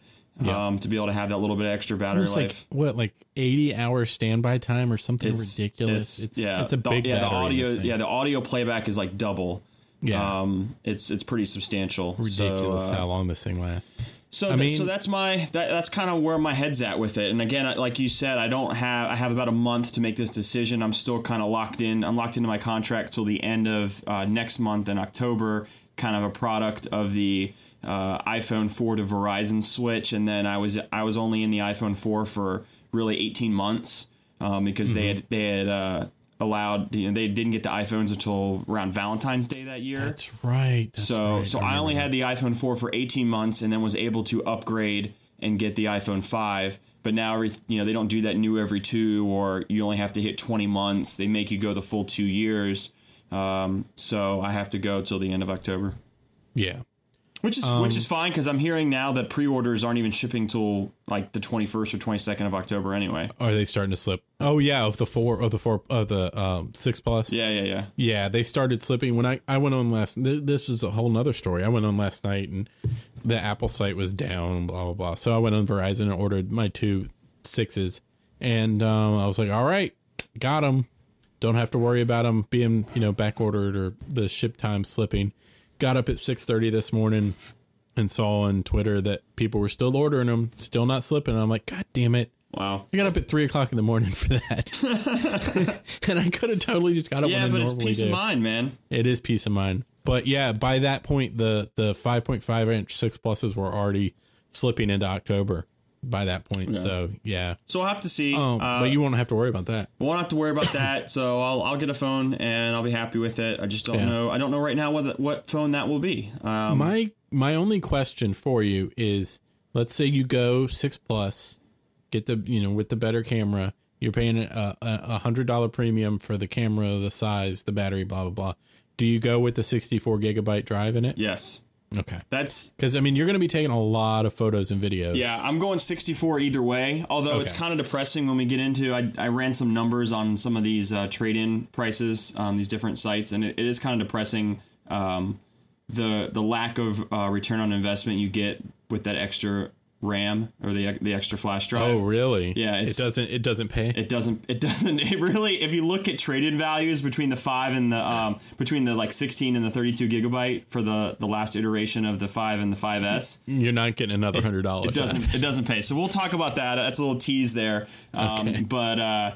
Um, to be able to have that little bit extra battery It's life. like what, like eighty hours standby time or something It's- ridiculous. It's, yeah, it's a the- big yeah, the battery. in audio yeah the audio playback is like double. Yeah. Um, it's it's pretty substantial. ridiculous So, uh, how long this thing lasts. so, I th- mean- so that's my that, that's kind of where my head's at with it. And again, like you said, I don't have I have about a month to make this decision. I'm still kind of locked in. I'm locked into my contract till the end of uh, next month in October. Kind of a product of the uh, iPhone 4 to Verizon switch, and then I was I was only in the iPhone 4 for really 18 months um, because they had they had uh, allowed you know they didn't get the iPhones until around Valentine's Day that year. That's right. that's So right. so I, only had the iPhone 4 for 18 months and then was able to upgrade and get the iPhone 5. But now every you know they don't do that new every two or you only have to hit 20 months. They make you go the full two years. Um, so I have to go till the end of October, yeah. Which is which is fine because I'm hearing now that pre-orders aren't even shipping till like the 21st or 22nd of October anyway. Are they starting to slip? Oh yeah, of the four of the four of the um, six plus. Yeah, yeah, yeah. yeah. They started slipping when I I went on last. Th- this was a whole nother story. I went on last night and the Apple site was down. Blah blah blah. So I went on Verizon and ordered my two sixes, and um, I was like, all right, got them. Don't have to worry about them being you know back ordered or the ship time slipping. Got up at six thirty this morning and saw on Twitter that people were still ordering them, still not slipping. I'm like, God damn it. Wow. I got up at three o'clock in the morning for that, [LAUGHS] and I could have totally just got up. Yeah, but it's peace do. of mind, man. It is peace of mind. But yeah, by that point, the the five point five inch six pluses were already slipping into October. By that point, so yeah. So I'll have to see. Oh, Uh, but you won't have to worry about that. won't have to worry about that. [LAUGHS] So I'll I'll get a phone and I'll be happy with it. I just don't Yeah. know. I don't know right now what what phone that will be. Um, my my only question for you is let's say you go six plus get the you know with the better camera you're paying a, a, a hundred dollar premium for the camera the size the battery blah blah blah do you go with the 64 gigabyte drive in it yes, okay that's because i mean you're going to be taking a lot of photos and videos yeah. I'm going 64 either way. Although it's kind of depressing when we get into. I, I ran some numbers on some of these uh, trade in prices on these different sites, and it, it is kind of depressing. Um, the the lack of uh, return on investment you get with that extra RAM or the the extra flash drive. oh really Yeah, it doesn't it doesn't pay it doesn't it doesn't [LAUGHS] it really if you look at traded values between the 5 and the um between the like 16 and the 32 gigabyte for the the last iteration of the 5 and the 5s you're not getting another hundred dollars it doesn't it doesn't pay so we'll talk about that that's a little tease there um Okay. but uh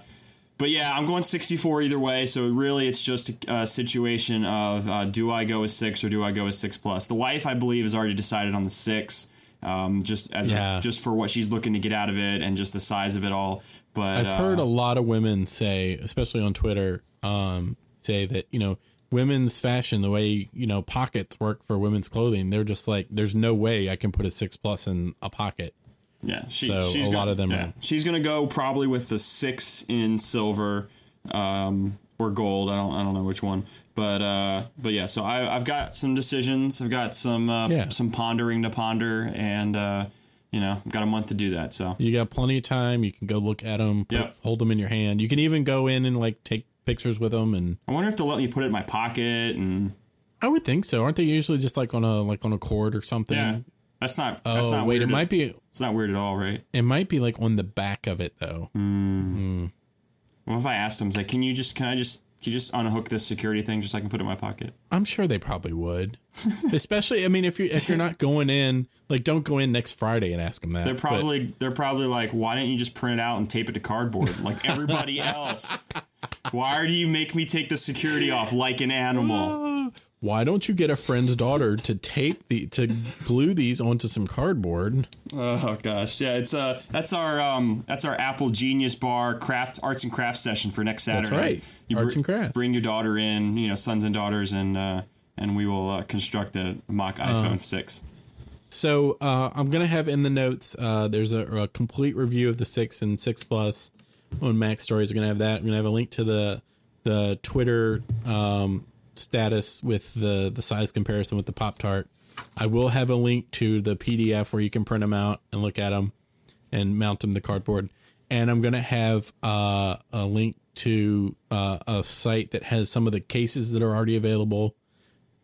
but yeah, I'm going 64 either way. So really, it's just a situation of uh, do I go with six or do I go with six plus? The wife, I believe, has already decided on the six, um, just as Yeah. a, just for what she's looking to get out of it and just the size of it all. But I've uh, heard a lot of women say, especially on Twitter, um, say that you know women's fashion, the way you know pockets work for women's clothing, they're just like, there's no way I can put a six plus in a pocket. Yeah, she, So, she's a go- lot of them yeah. are- She's gonna go probably with the six in silver, um, or gold. I don't I don't know which one, but uh, but yeah. So I I've got some decisions. I've got some uh, Yeah. some pondering to ponder, and uh, you know I've got a month to do that. So You got plenty of time. You can go look at them, Yep. hold them in your hand. You can even go in and like take pictures with them. And I wonder if they'll let me put it in my pocket and I would think so. Aren't they usually just like on a like on a cord or something? yeah. That's not. That's Oh not wait, weird it might be. It's not weird at all, right? It might be like on the back of it though. Well, if I asked them, like, can you just, can I just, can you just unhook this security thing just so I can put it in my pocket? I'm sure they probably would. [LAUGHS] Especially, I mean, if you're if you're not going in, like, don't go in next Friday and ask them that. They're But- probably, they're probably like, why didn't you just print it out and tape it to cardboard like everybody [LAUGHS] else? Why do you make me take the security off like an animal? [LAUGHS] why don't you get a friend's daughter to tape the to glue these onto some cardboard? Oh gosh, yeah, it's uh, that's our um, that's our Apple Genius Bar crafts arts and crafts session for next Saturday. That's right. Arts and crafts. Bring your daughter in, you know, sons and daughters, and uh, and we will uh, construct a mock Uh-huh. iPhone six. So uh, I'm gonna have in the notes. Uh, there's a, a complete review of the six and six plus on MacStories. We're gonna have that. I'm gonna have a link to the the Twitter um, status with the the size comparison with the Pop Tart. I will have a link to the PDF where you can print them out and look at them and mount them to cardboard. And I'm gonna have uh, a link to uh, a site that has some of the cases that are already available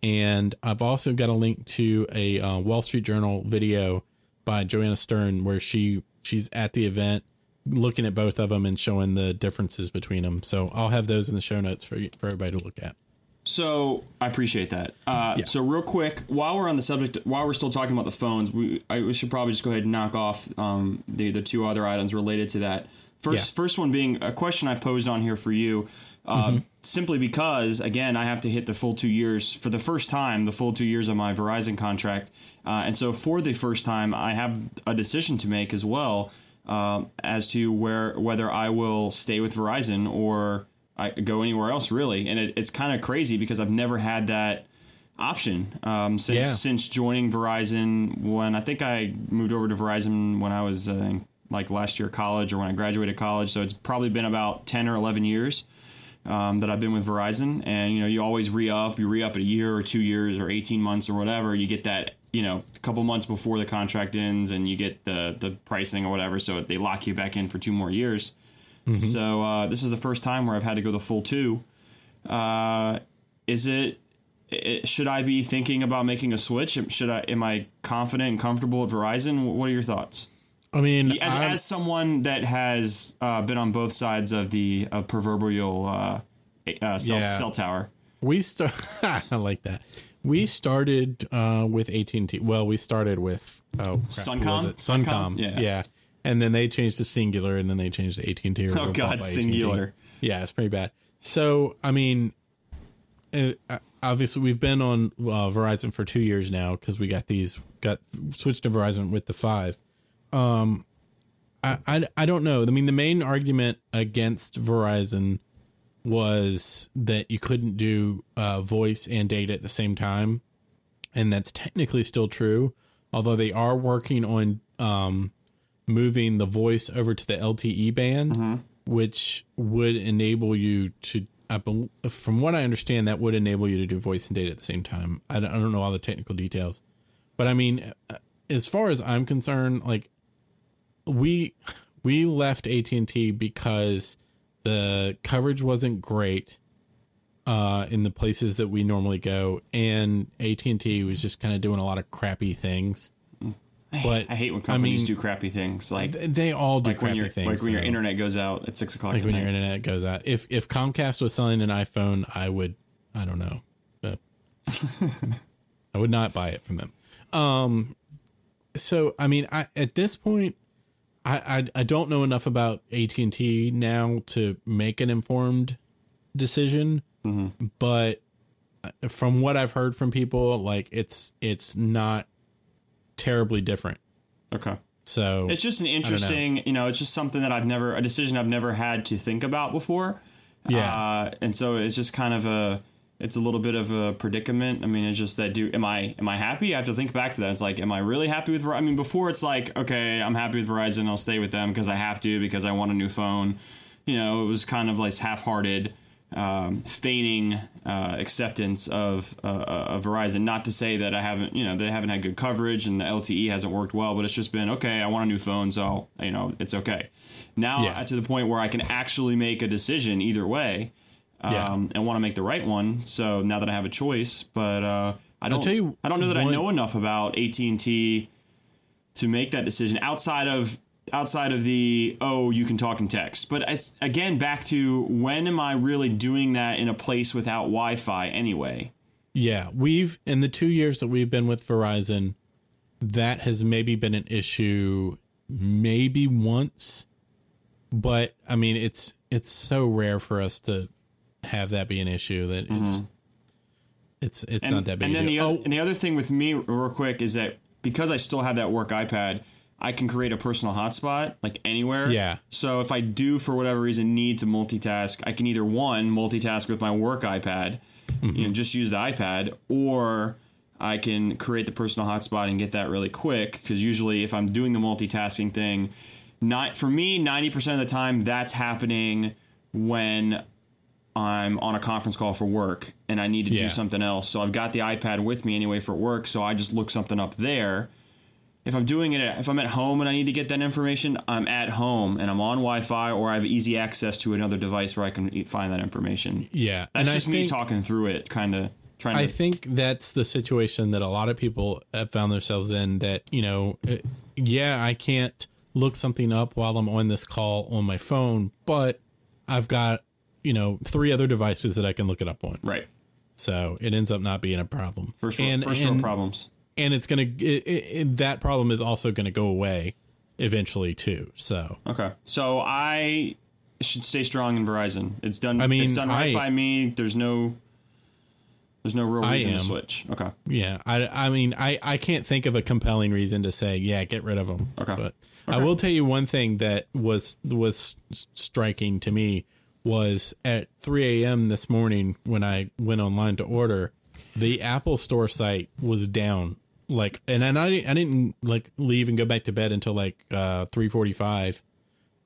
and I've also got a link to a uh, Wall Street Journal video by Joanna Stern where she she's at the event looking at both of them and showing the differences between them. So I'll have those in the show notes for you, for everybody to look at. So I appreciate that. Uh, Yeah. So real quick, while we're on the subject, while we're still talking about the phones, we I, we should probably just go ahead and knock off um, the the two other items related to that. First, Yeah. first one being a question I posed on here for you, uh, simply because again I have to hit the full two years for the first time, the full two years of my Verizon contract, uh, and so for the first time I have a decision to make as well um, as to where whether I will stay with Verizon or I go anywhere else really, and it, it's kind of crazy because I've never had that option um, since Yeah. since joining Verizon. When I think I moved over to Verizon when I was uh, like last year of college or when I graduated college, so it's probably been about ten or eleven years um, that I've been with Verizon, and you know you always re up, you re up a year or two years or eighteen months or whatever, you get that you know a couple months before the contract ends, and you get the the pricing or whatever, so they lock you back in for two more years. So uh, this is the first time where I've had to go the full two. Uh, is it, it? Should I be thinking about making a switch? Should I? Am I confident and comfortable at Verizon? What are your thoughts? I mean, As, as someone that has uh, been on both sides of the uh, proverbial uh, uh, cell, Yeah. cell tower. we start. [LAUGHS] I like that. We started uh, with AT and T. Well, we started with oh, crap, Suncom? was it? Suncom? Suncom. Yeah. yeah. And then they changed to Cingular, and then they changed to AT and T. Oh, God, Cingular. Yeah, it's pretty bad. So, I mean, uh, obviously, we've been on uh, Verizon for two years now because we got these got switched to Verizon with the five. Um, I, I I don't know. I mean, the main argument against Verizon was that you couldn't do uh, voice and data at the same time, and that's technically still true. Although they are working on um, moving the voice over to the LTE band, which would enable you to. From what I understand, that would enable you to do voice and data at the same time. I don't, I don't know all the technical details, but I mean, uh, as far as I'm concerned, like we we left AT and T because the coverage wasn't great uh, in the places that we normally go, and AT and T was just kind of doing a lot of crappy things. [SIGHS] But I hate when I companies mean, do crappy things, like they all do like when crappy your things. like when your internet goes out at six o'clock. like at when night. your internet goes out. If if Comcast was selling an iPhone, I would I don't know. Uh, [LAUGHS] I would not buy it from them. Um so I mean I at this point I I, I don't know enough about AT&T now to make an informed decision, but uh, from what I've heard from people like it's it's not terribly different. okay. So It's just an interesting, you know, it's just something that I've never, a decision I've never had to think about before. Yeah. Uh, and so it's just kind of a, it's a little bit of a predicament. I mean, it's just that do, am I, am I happy? I have to think back to that. It's like, am I really happy with, Ver- I mean, before it's like, okay, I'm happy with Verizon. I'll stay with them because I have to, because I want a new phone. You know, it was kind of like half-hearted, um, feigning uh, acceptance of, uh, of Verizon. Not to say that I haven't, you know, they haven't had good coverage and the LTE hasn't worked well, but it's just been okay. I want a new phone, so I'll, you know, it's okay. Now Yeah. to the point where I can actually make a decision either way, um, Yeah. and want to make the right one. So now that I have a choice, but uh, I don't, tell you I don't know that I know enough about AT and T to make that decision outside of outside of the oh you can talk in text. But it's again back to when am i really doing that in a place without wi-fi anyway? Yeah, we've in the two years that we've been with Verizon, that has maybe been an issue, maybe once, but I mean it's it's so rare for us to have that be an issue that it mm-hmm. just it's it's and, not that big. and a then the, oth- oh. and the other thing with me real quick is that because i still have that work ipad i can create a personal hotspot like anywhere Yeah. so if i do for whatever reason need to multitask i can either one multitask with my work ipad Mm-hmm. you know just use the ipad or i can create the personal hotspot and get that really quick because usually if i'm doing the multitasking thing not for me 90% of the time that's happening when I'm on a conference call for work and I need to Yeah. do something else. So I've got the iPad with me anyway for work, so I just look something up there. If I'm doing it, if I'm at home and I need to get that information, I'm at home and I'm on Wi-Fi or I have easy access to another device where I can find that information. yeah, That's and just I me talking through it, kind of trying to. I think that's the situation that a lot of people have found themselves in. That you know, uh, yeah, I can't look something up while I'm on this call on my phone, but I've got you know three other devices that I can look it up on. right. So it ends up not being a problem. First, world, first world problems. And it's gonna it, it, that problem is also gonna go away eventually too. So Okay. So I should stay strong in Verizon. It's done. I mean, it's done right I- by me. There's no. There's no real I reason to switch. Okay. yeah, I I mean I I can't think of a compelling reason to say yeah get rid of them. Okay. but I will tell you one thing that was was striking to me was at 3 a.m. this morning when I went online to order, the Apple Store site was down. Like, and then I I didn't like leave and go back to bed until like uh 3:45,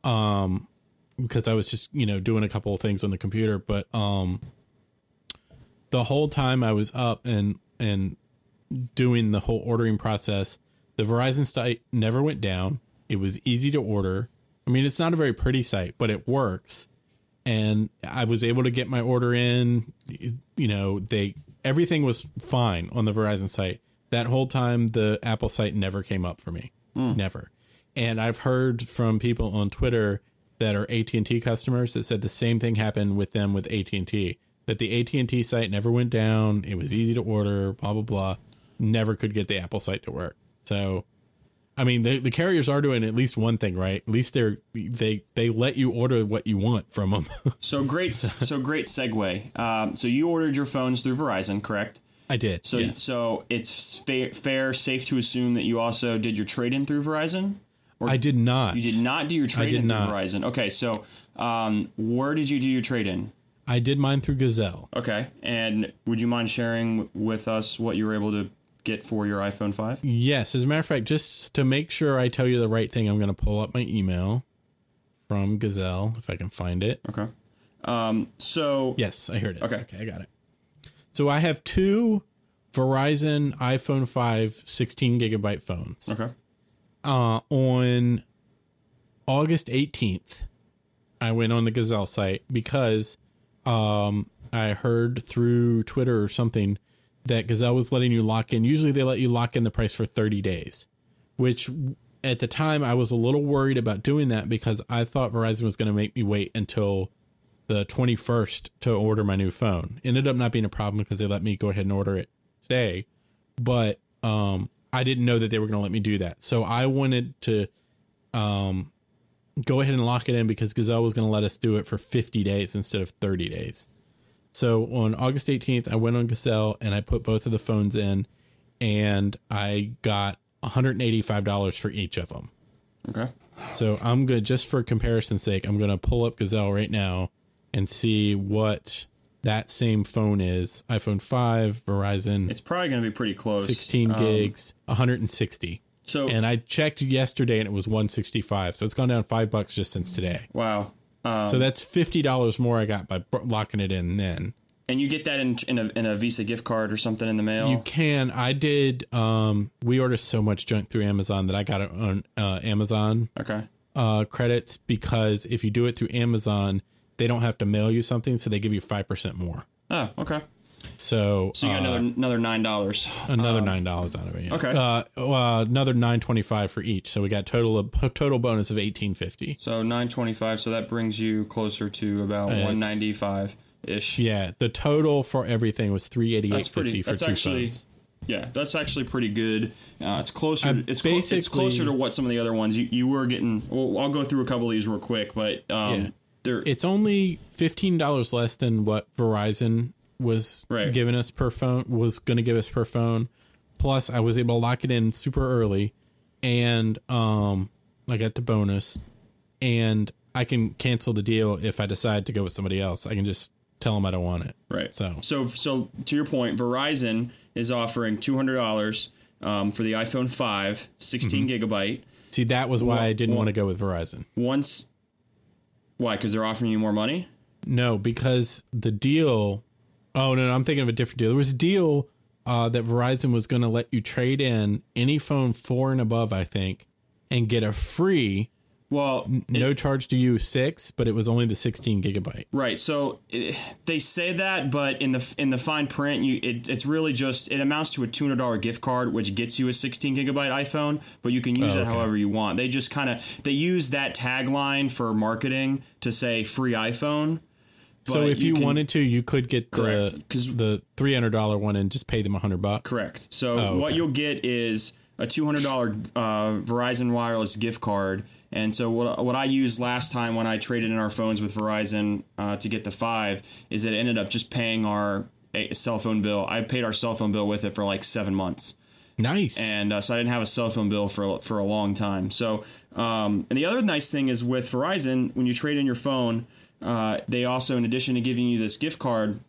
um, because I was just you know doing a couple of things on the computer. But um, the whole time I was up and and doing the whole ordering process, the Verizon site never went down. It was easy to order. I mean, it's not a very pretty site, but it works. And I was able to get my order in. You know, they everything was fine on the Verizon site. That whole time, the Apple site never came up for me, never. And I've heard from people on Twitter that are AT and T customers that said the same thing happened with them with AT and T. That the AT and T site never went down. It was easy to order. Blah blah blah. Never could get the Apple site to work. So I mean, the, the carriers are doing at least one thing right. At least they're they they let you order what you want from them. [LAUGHS] So great. so great segue. Um, so you ordered your phones through Verizon, correct? I did. So yes. so it's fair, fair, safe to assume that you also did your trade in through Verizon. Or I did not. You did not do your trade in through not. Verizon. Okay, so um, where did you do your trade in? I did mine through Gazelle. Okay, and would you mind sharing with us what you were able to get for your iPhone five? Yes, as a matter of fact, just to make sure I tell you the right thing, I'm going to pull up my email from Gazelle if I can find it. Okay. Um, so Yes, I heard it. Okay. okay, I got it. So I have two Verizon iPhone 5 16 gigabyte phones. okay. uh, on August 18th, I went on the Gazelle site because um, I heard through Twitter or something that Gazelle was letting you lock in. Usually they let you lock in the price for 30 days, which at the time I was a little worried about doing that because I thought Verizon was going to make me wait until the 21st to order my new phone. Ended up not being a problem because they let me go ahead and order it today, but um, I didn't know that they were going to let me do that. So I wanted to um, go ahead and lock it in because Gazelle was going to let us do it for 50 days instead of 30 days. So on August 18th, I went on Gazelle and I put both of the phones in and I got $185 for each of them. Okay. So I'm good just for comparison's sake. I'm going to pull up Gazelle right now and see what that same phone is. iPhone 5, Verizon, It's probably going to be pretty close. 16 Um, gigs, 160. So And I checked yesterday and it was 165. So it's gone down 5 bucks just since today. wow. Um, So that's $50 more I got by locking it in then. and you get that in in a, in a Visa gift card or something in the mail. You can. I did. Um, we order so much junk through Amazon that I got it on uh, Amazon okay. uh, credits because if you do it through Amazon, they don't have to mail you something, so they give you five percent more. Oh, okay. So, So you got uh, another another nine dollars. another nine dollars out of it. yeah. okay. Uh, uh, another nine twenty five for each. So we got total of total bonus of eighteen fifty. So nine twenty five. So that brings you closer to about one ninety five ish. Yeah, the total for everything was three eighty eight fifty for that's two actually- phones. Yeah, that's actually pretty good. Uh, it's closer. I'm It's, clo- it's closer to what some of the other ones you, you were getting. Well, I'll go through a couple of these real quick, but um, Yeah. They're It's only fifteen dollars less than what Verizon was Right. giving us per phone was going to give us per phone. Plus, I was able to lock it in super early, and um, I got the bonus, and I can cancel the deal if I decide to go with somebody else. I can just tell them I don't want it. right. So so so to your point, Verizon is offering two hundred dollars um, for the iPhone 5, 16 Mm-hmm. gigabyte. see, that was why I didn't want to go with Verizon. Once, why? Because they're offering you more money. No, because the deal. Oh no, no, I'm thinking of a different deal. There was a deal uh, that Verizon was going to let you trade in any phone four and above, I think, and get a free, Well, no charge to you six, but it was only the 16 gigabyte. Right. So it, they say that, but in the in the fine print, you it, it's really just it amounts to a two hundred dollar gift card, which gets you a sixteen gigabyte iPhone. But you can use Oh, it okay. however you want. They just kind of they use that tagline for marketing to say free iPhone. So if you, can- wanted to, you could get the Correct, 'cause- the three hundred dollar one and just pay them a hundred bucks. Correct. So Oh, what you'll get is a two hundred dollar uh, Verizon wireless gift card. And so what what I used last time when I traded in our phones with Verizon uh, to get the five is it ended up just paying our cell phone bill. I paid our cell phone bill with it for like seven months, Nice. and uh, so I didn't have a cell phone bill for for a long time. So um, and the other nice thing is with Verizon when you trade in your phone, uh, they also in addition to giving you this gift card,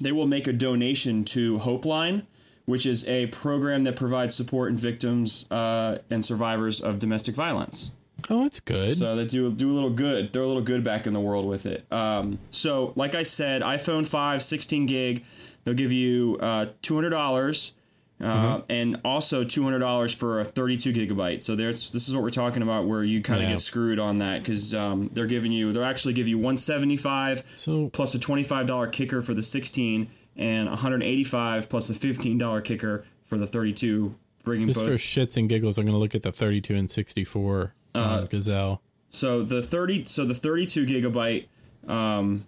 they will make a donation to Hopeline, which is a program that provides support and victims uh, and survivors of domestic violence. Oh, that's good. So they do do a little good. They're a little good back in the world with it. Um, so like I said, iPhone 5, 16 gig, they'll give you uh, two hundred dollars. Uh, And also two hundred dollars for a thirty-two gigabyte. So there's this is what we're talking about, where you kind of Yeah. get screwed on that because um, they're giving you they'll actually give you one seventy-five So- plus a twenty-five dollar kicker for the sixteen, and one hundred eighty-five plus a fifteen dollar kicker for the thirty-two, bringing just both for shits and giggles, I'm going to look at the 32 and 64 Uh, Gazelle. So the thirty, so the thirty-two gigabyte. Um,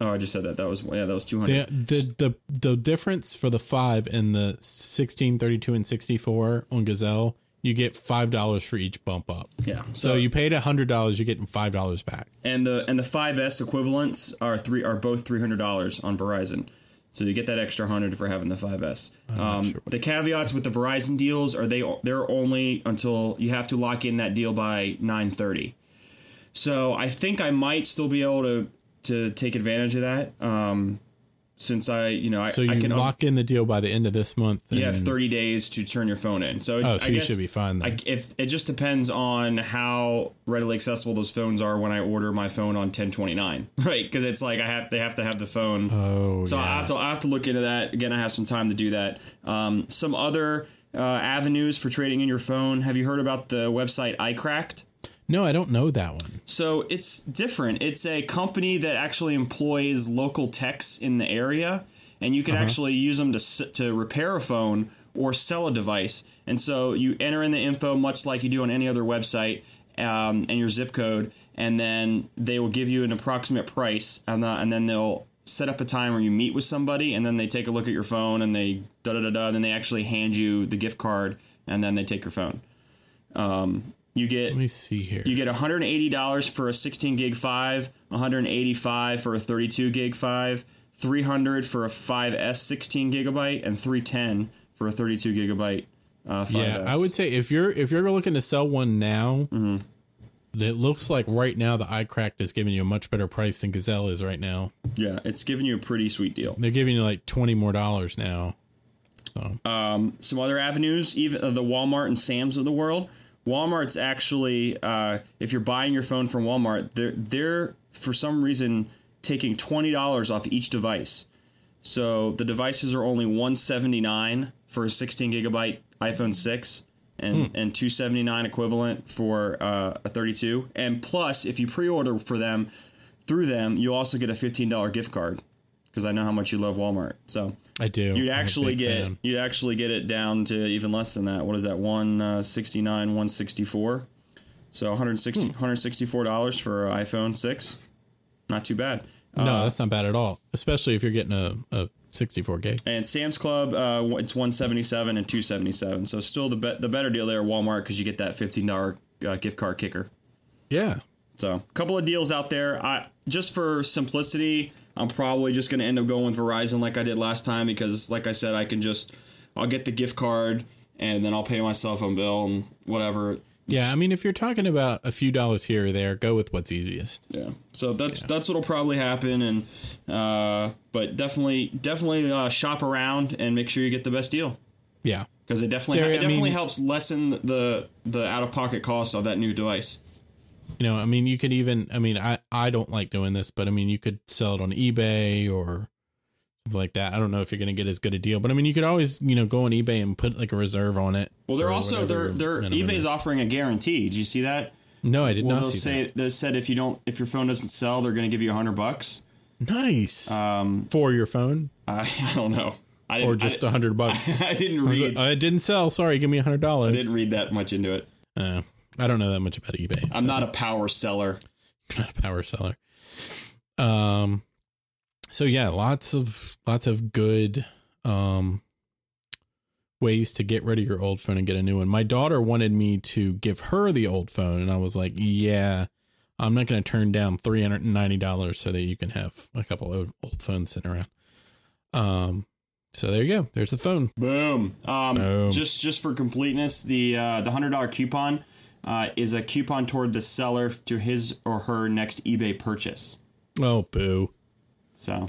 oh, I just said that. That was yeah, that was two hundred. The, the the the difference for the five and the 16, 32, and 64 on Gazelle, you get five dollars for each bump up. Yeah. So you paid a hundred dollars, you're getting five dollars back. and the and the 5S equivalents are three are both three hundred dollars on Verizon. So you get that extra hundred for having the 5S. Um, sure the caveats with the Verizon deals are they they're only until you have to lock in that deal by nine thirty. So I think I might still be able to to take advantage of that. Um, since I you know I, So you I can lock in the deal by the end of this month. you have 30 days to turn your phone in. So, it, Oh, I so you guess should be fine. I, if it just depends on how readily accessible those phones are when I order my phone on 1029, [LAUGHS] right? Because it's like I have they have to have the phone. Oh, so I have to I have to look into that again. I have some time to do that. Um, some other uh, avenues for trading in your phone. Have you heard about the website iCracked? No, I don't know that one. So it's different. It's a company that actually employs local techs in the area, and you can actually use them to to repair a phone or sell a device. And so you enter in the info much like you do on any other website, um, and your zip code, and then they will give you an approximate price, and, uh, and then they'll set up a time where you meet with somebody, and then they take a look at your phone, and they da da da da, and then they actually hand you the gift card, and then they take your phone. Um, you get Let me see here. you get $180 for a 16 gig 5, 185 for a 32 gig 5, 300 for a 5S 16 gigabyte and 310 for a 32 gigabyte uh, 5S. yeah, I would say if you're if you're looking to sell one now, Mm-hmm. it looks like right now the iCracked is giving you a much better price than Gazelle is right now. Yeah, it's giving you a pretty sweet deal. They're giving you like twenty more dollars now. So. Um, some other avenues, even uh, the Walmart and Sam's of the world. Walmart's actually, uh, if you're buying your phone from Walmart, they're they're for some reason taking twenty dollars off each device. So the devices are only one seventy nine for a sixteen gigabyte iPhone six, and and two seventy nine equivalent for uh, a thirty two. And plus, if you pre order for them through them, you'll also get a fifteen dollar gift card because I know how much you love Walmart. So I do. you'd actually get fan. you'd actually get it down to even less than that. What is that? One sixty nine, one sixty four. So 160 Hmm. 164 dollars for an iPhone six. Not too bad. No, Uh, that's not bad at all. Especially if you're getting a, a 64 gig. And Sam's Club, uh, it's one seventy seven and two seventy seven. So still the be- the better deal there. Walmart because you get that fifteen dollar uh, gift card kicker. Yeah. So a couple of deals out there. I just for simplicity, I'm probably just going to end up going with Verizon like I did last time because, like I said, I can just I'll get the gift card and then I'll pay my cell phone bill and whatever. Yeah. I mean, if you're talking about a few dollars here or there, go with what's easiest. Yeah. So that's that's what'll probably happen, and uh, but definitely definitely uh, shop around and make sure you get the best deal Yeah. because it definitely There- it I definitely mean- helps lessen the the out of pocket cost of that new device. You know, I mean, you could even, I mean, I, I don't like doing this, but I mean, you could sell it on eBay or something like that. I don't know if you're going to get as good a deal, but I mean, you could always, you know, go on eBay and put like a reserve on it. Well, they're also they're they're eBay's is. offering a guarantee. Did you see that? No, I did Well, not they'll see say that. they said if you don't if your phone doesn't sell, they're going to give you a hundred bucks. Nice. Um, For your phone I, [LAUGHS] I don't know. I didn't, or just I, a hundred bucks. [LAUGHS] I didn't read. It didn't sell. Sorry, give me a hundred dollars. I didn't read that much into it. Uh, I don't know that much about eBay. I'm not a power seller. [LAUGHS] not a power seller. Um, so yeah, lots of lots of good um ways to get rid of your old phone and get a new one. My daughter wanted me to give her the old phone, and I was like, yeah. I'm not going to turn down three hundred and ninety dollars so that you can have a couple of old phones sitting around. Um, so there you go. There's the phone. Boom. Um, Boom. Just just for completeness, the uh, the hundred dollar coupon uh, is a coupon toward the seller to his or her next eBay purchase. Oh, boo! So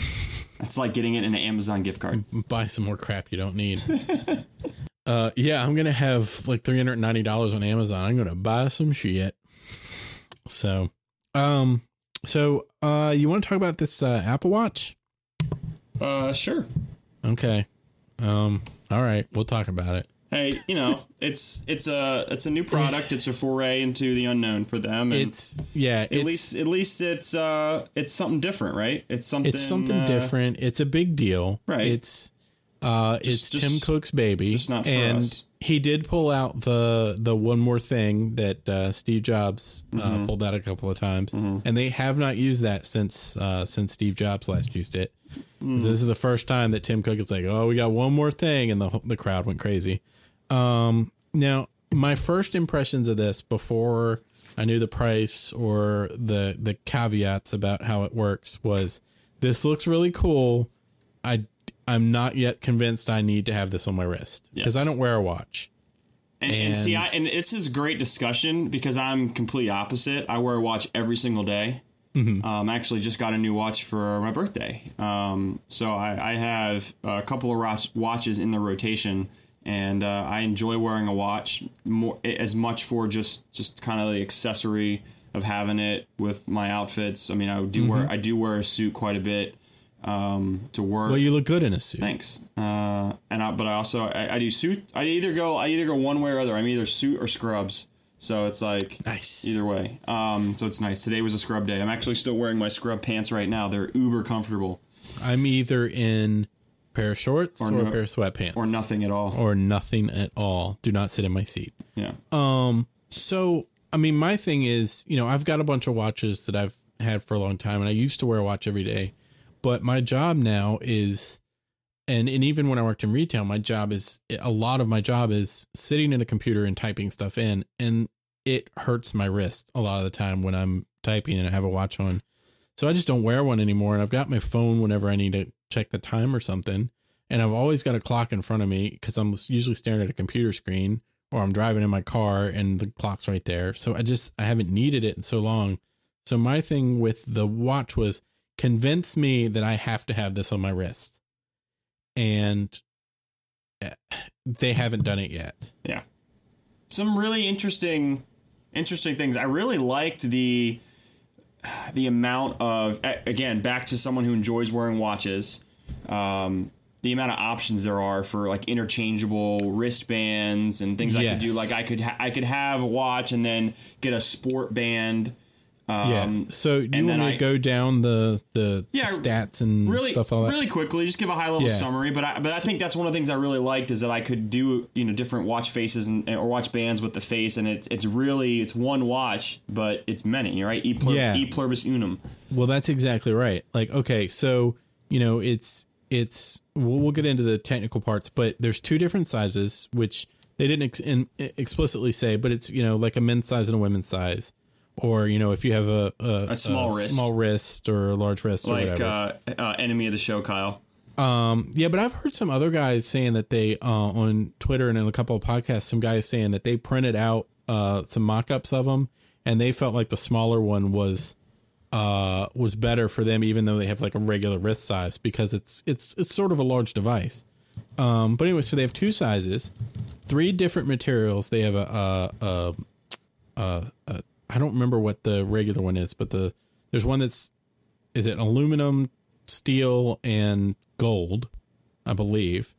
it's like getting it in an Amazon gift card. [LAUGHS] buy some more crap you don't need. [LAUGHS] uh, yeah, I'm gonna have like three hundred ninety dollars on Amazon. I'm gonna buy some shit. So, um, so uh, you want to talk about this uh, Apple Watch? Uh, sure. Okay. Um. All right, we'll talk about it. Hey, you know, it's it's a it's a new product. It's a foray into the unknown for them. And It's yeah. at it's, least at least it's uh it's something different, right? It's something it's something uh, different. It's a big deal. Right. It's uh it's just- Tim Cook's baby. just not for and us. he did pull out the the one more thing that uh Steve Jobs uh, Mm-hmm. pulled out a couple of times. And they have not used that since uh since Steve Jobs last used it. Mm. So this is the first time that Tim Cook is like, "Oh, we got one more thing." And the the crowd went crazy. Um now my first impressions of this before I knew the price or the the caveats about how it works was this looks really cool. I I'm not yet convinced I need to have this on my wrist because I don't wear a watch. And, and see, And- I, and this is great discussion because I'm complete opposite. I wear a watch every single day. Mm-hmm. Um, actually, just got a new watch for my birthday. Um, so I, I have a couple of watch, watches in the rotation, and uh, I enjoy wearing a watch more as much for just just kind of the accessory of having it with my outfits. I mean, I do wear I do wear a suit quite a bit um, to work. Mm-hmm. Well, you look good in a suit. Thanks. Uh, and I, but I also I, I do suit. I either go I either go one way or other. I'm either suit or scrubs. So it's like Nice. either way. Um, so it's nice. Today was a scrub day. I'm actually still wearing my scrub pants right now. They're uber comfortable I'm either in pair of shorts or, no- a pair of sweatpants or nothing at all. or nothing at all. Do not sit in my seat. yeah. Um, so I mean, my thing is, you know, I've got a bunch of watches that I've had for a long time, and I used to wear a watch every day. But my job now is, and and even when I worked in retail, my job is a lot of my job is sitting in a computer and typing stuff in, and it hurts my wrist a lot of the time when I'm typing and I have a watch on. So I just don't wear one anymore, and I've got my phone whenever I need to check the time or something. And I've always got a clock in front of me because I'm usually staring at a computer screen or I'm driving in my car and the clock's right there. So I just I haven't needed it in so long. So my thing with the watch was convince me that I have to have this on my wrist. And eh, they haven't done it yet. Yeah. Some really interesting interesting things. I really liked the the amount of again, back to someone who enjoys wearing watches. Um the amount of options there are for like interchangeable wristbands and things I could do. Like I could ha- I could have a watch and then get a sport band Um, yeah. So do you want me to go down the the Yeah, stats and really, stuff all that? really quickly, just give a high level Yeah. summary. But I, but I think that's one of the things I really liked is that I could do you know different watch faces and or watch bands with the face, and it's it's really it's one watch, but it's many, you're right? E, plur, Yeah. e pluribus unum. Well, that's exactly right. Like, okay, so you know, it's it's we'll, we'll get into the technical parts, but there's two different sizes, which they didn't ex- in, explicitly say, but it's you know like a men's size and a women's size, or you know if you have a a, A small wrist. small wrist or a large wrist or Like whatever. uh, uh, enemy of the show, Kyle. Um, yeah, but I've heard some other guys saying that they uh, on Twitter and in a couple of podcasts, some guys saying that they printed out uh, some mock-ups of them, and they felt like the smaller one was uh, was better for them, even though they have like a regular wrist size because it's it's it's sort of a large device. Um, but anyway, so they have two sizes, three different materials. They have a, a, a, a, a I don't remember what the regular one is, but the there's one that's is it aluminum, steel, and gold, I believe.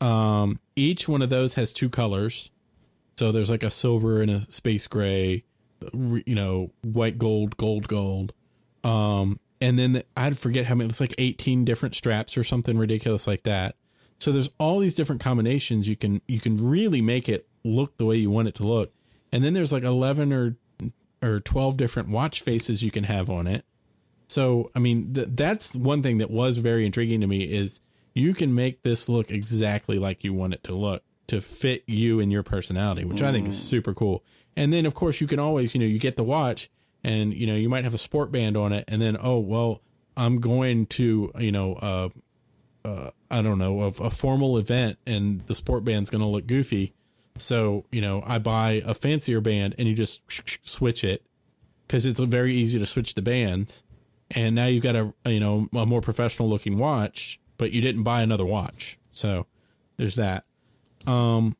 Um, each one of those has two colors. So there's like a silver and a space gray, you know, white gold, gold, gold. Um, and then I'd forget how many, it's like 18 different straps or something ridiculous like that. So there's all these different combinations. You can, you can really make it look the way you want it to look. And then there's like 11 or, or 12 different watch faces you can have on it. So, I mean, th- that's one thing that was very intriguing to me is you can make this look exactly like you want it to look to fit you and your personality, which I think is super cool. And then, of course, you can always, you know, you get the watch and, you know, you might have a sport band on it. And then, oh, well, I'm going to, you know, uh, uh, I don't know, of a formal event and the sport band's going to look goofy. So, you know, I buy a fancier band and you just switch it because it's very easy to switch the bands. And now you've got a, you know, a more professional looking watch, but you didn't buy another watch. So there's that. Um,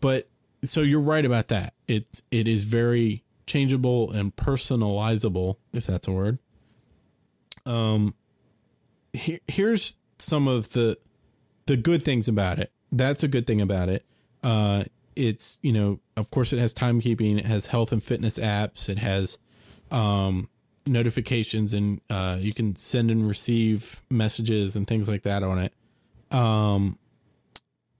but so you're right about that. It's, it is very changeable and personalizable, if that's a word. Um, here, here's some of the, the good things about it. That's a good thing about it. Uh, it's, you know, of course it has timekeeping, it has health and fitness apps, it has, um, notifications and uh, you can send and receive messages and things like that on it. Um,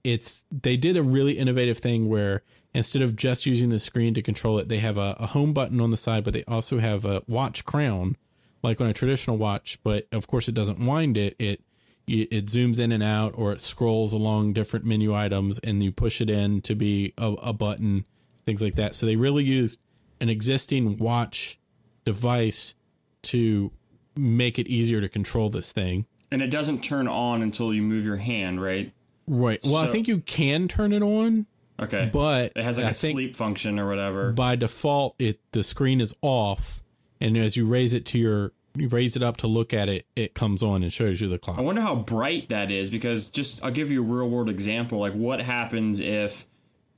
it's they did a really innovative thing where instead of just using the screen to control it, they have a, a home button on the side, but they also have a watch crown like on a traditional watch. But of course, it doesn't wind it. It it zooms in and out, or it scrolls along different menu items, and you push it in to be a, a button, things like that. So they really used an existing watch device to make it easier to control this thing. And it doesn't turn on until you move your hand, right? Right. Well, I think you can turn it on, Okay. but it has like I a sleep function or whatever. by default it the screen is off, and as you raise it to your you raise it up to look at it, it comes on and shows you the clock. I wonder how bright that is because just I'll give you a real world example. Like what happens if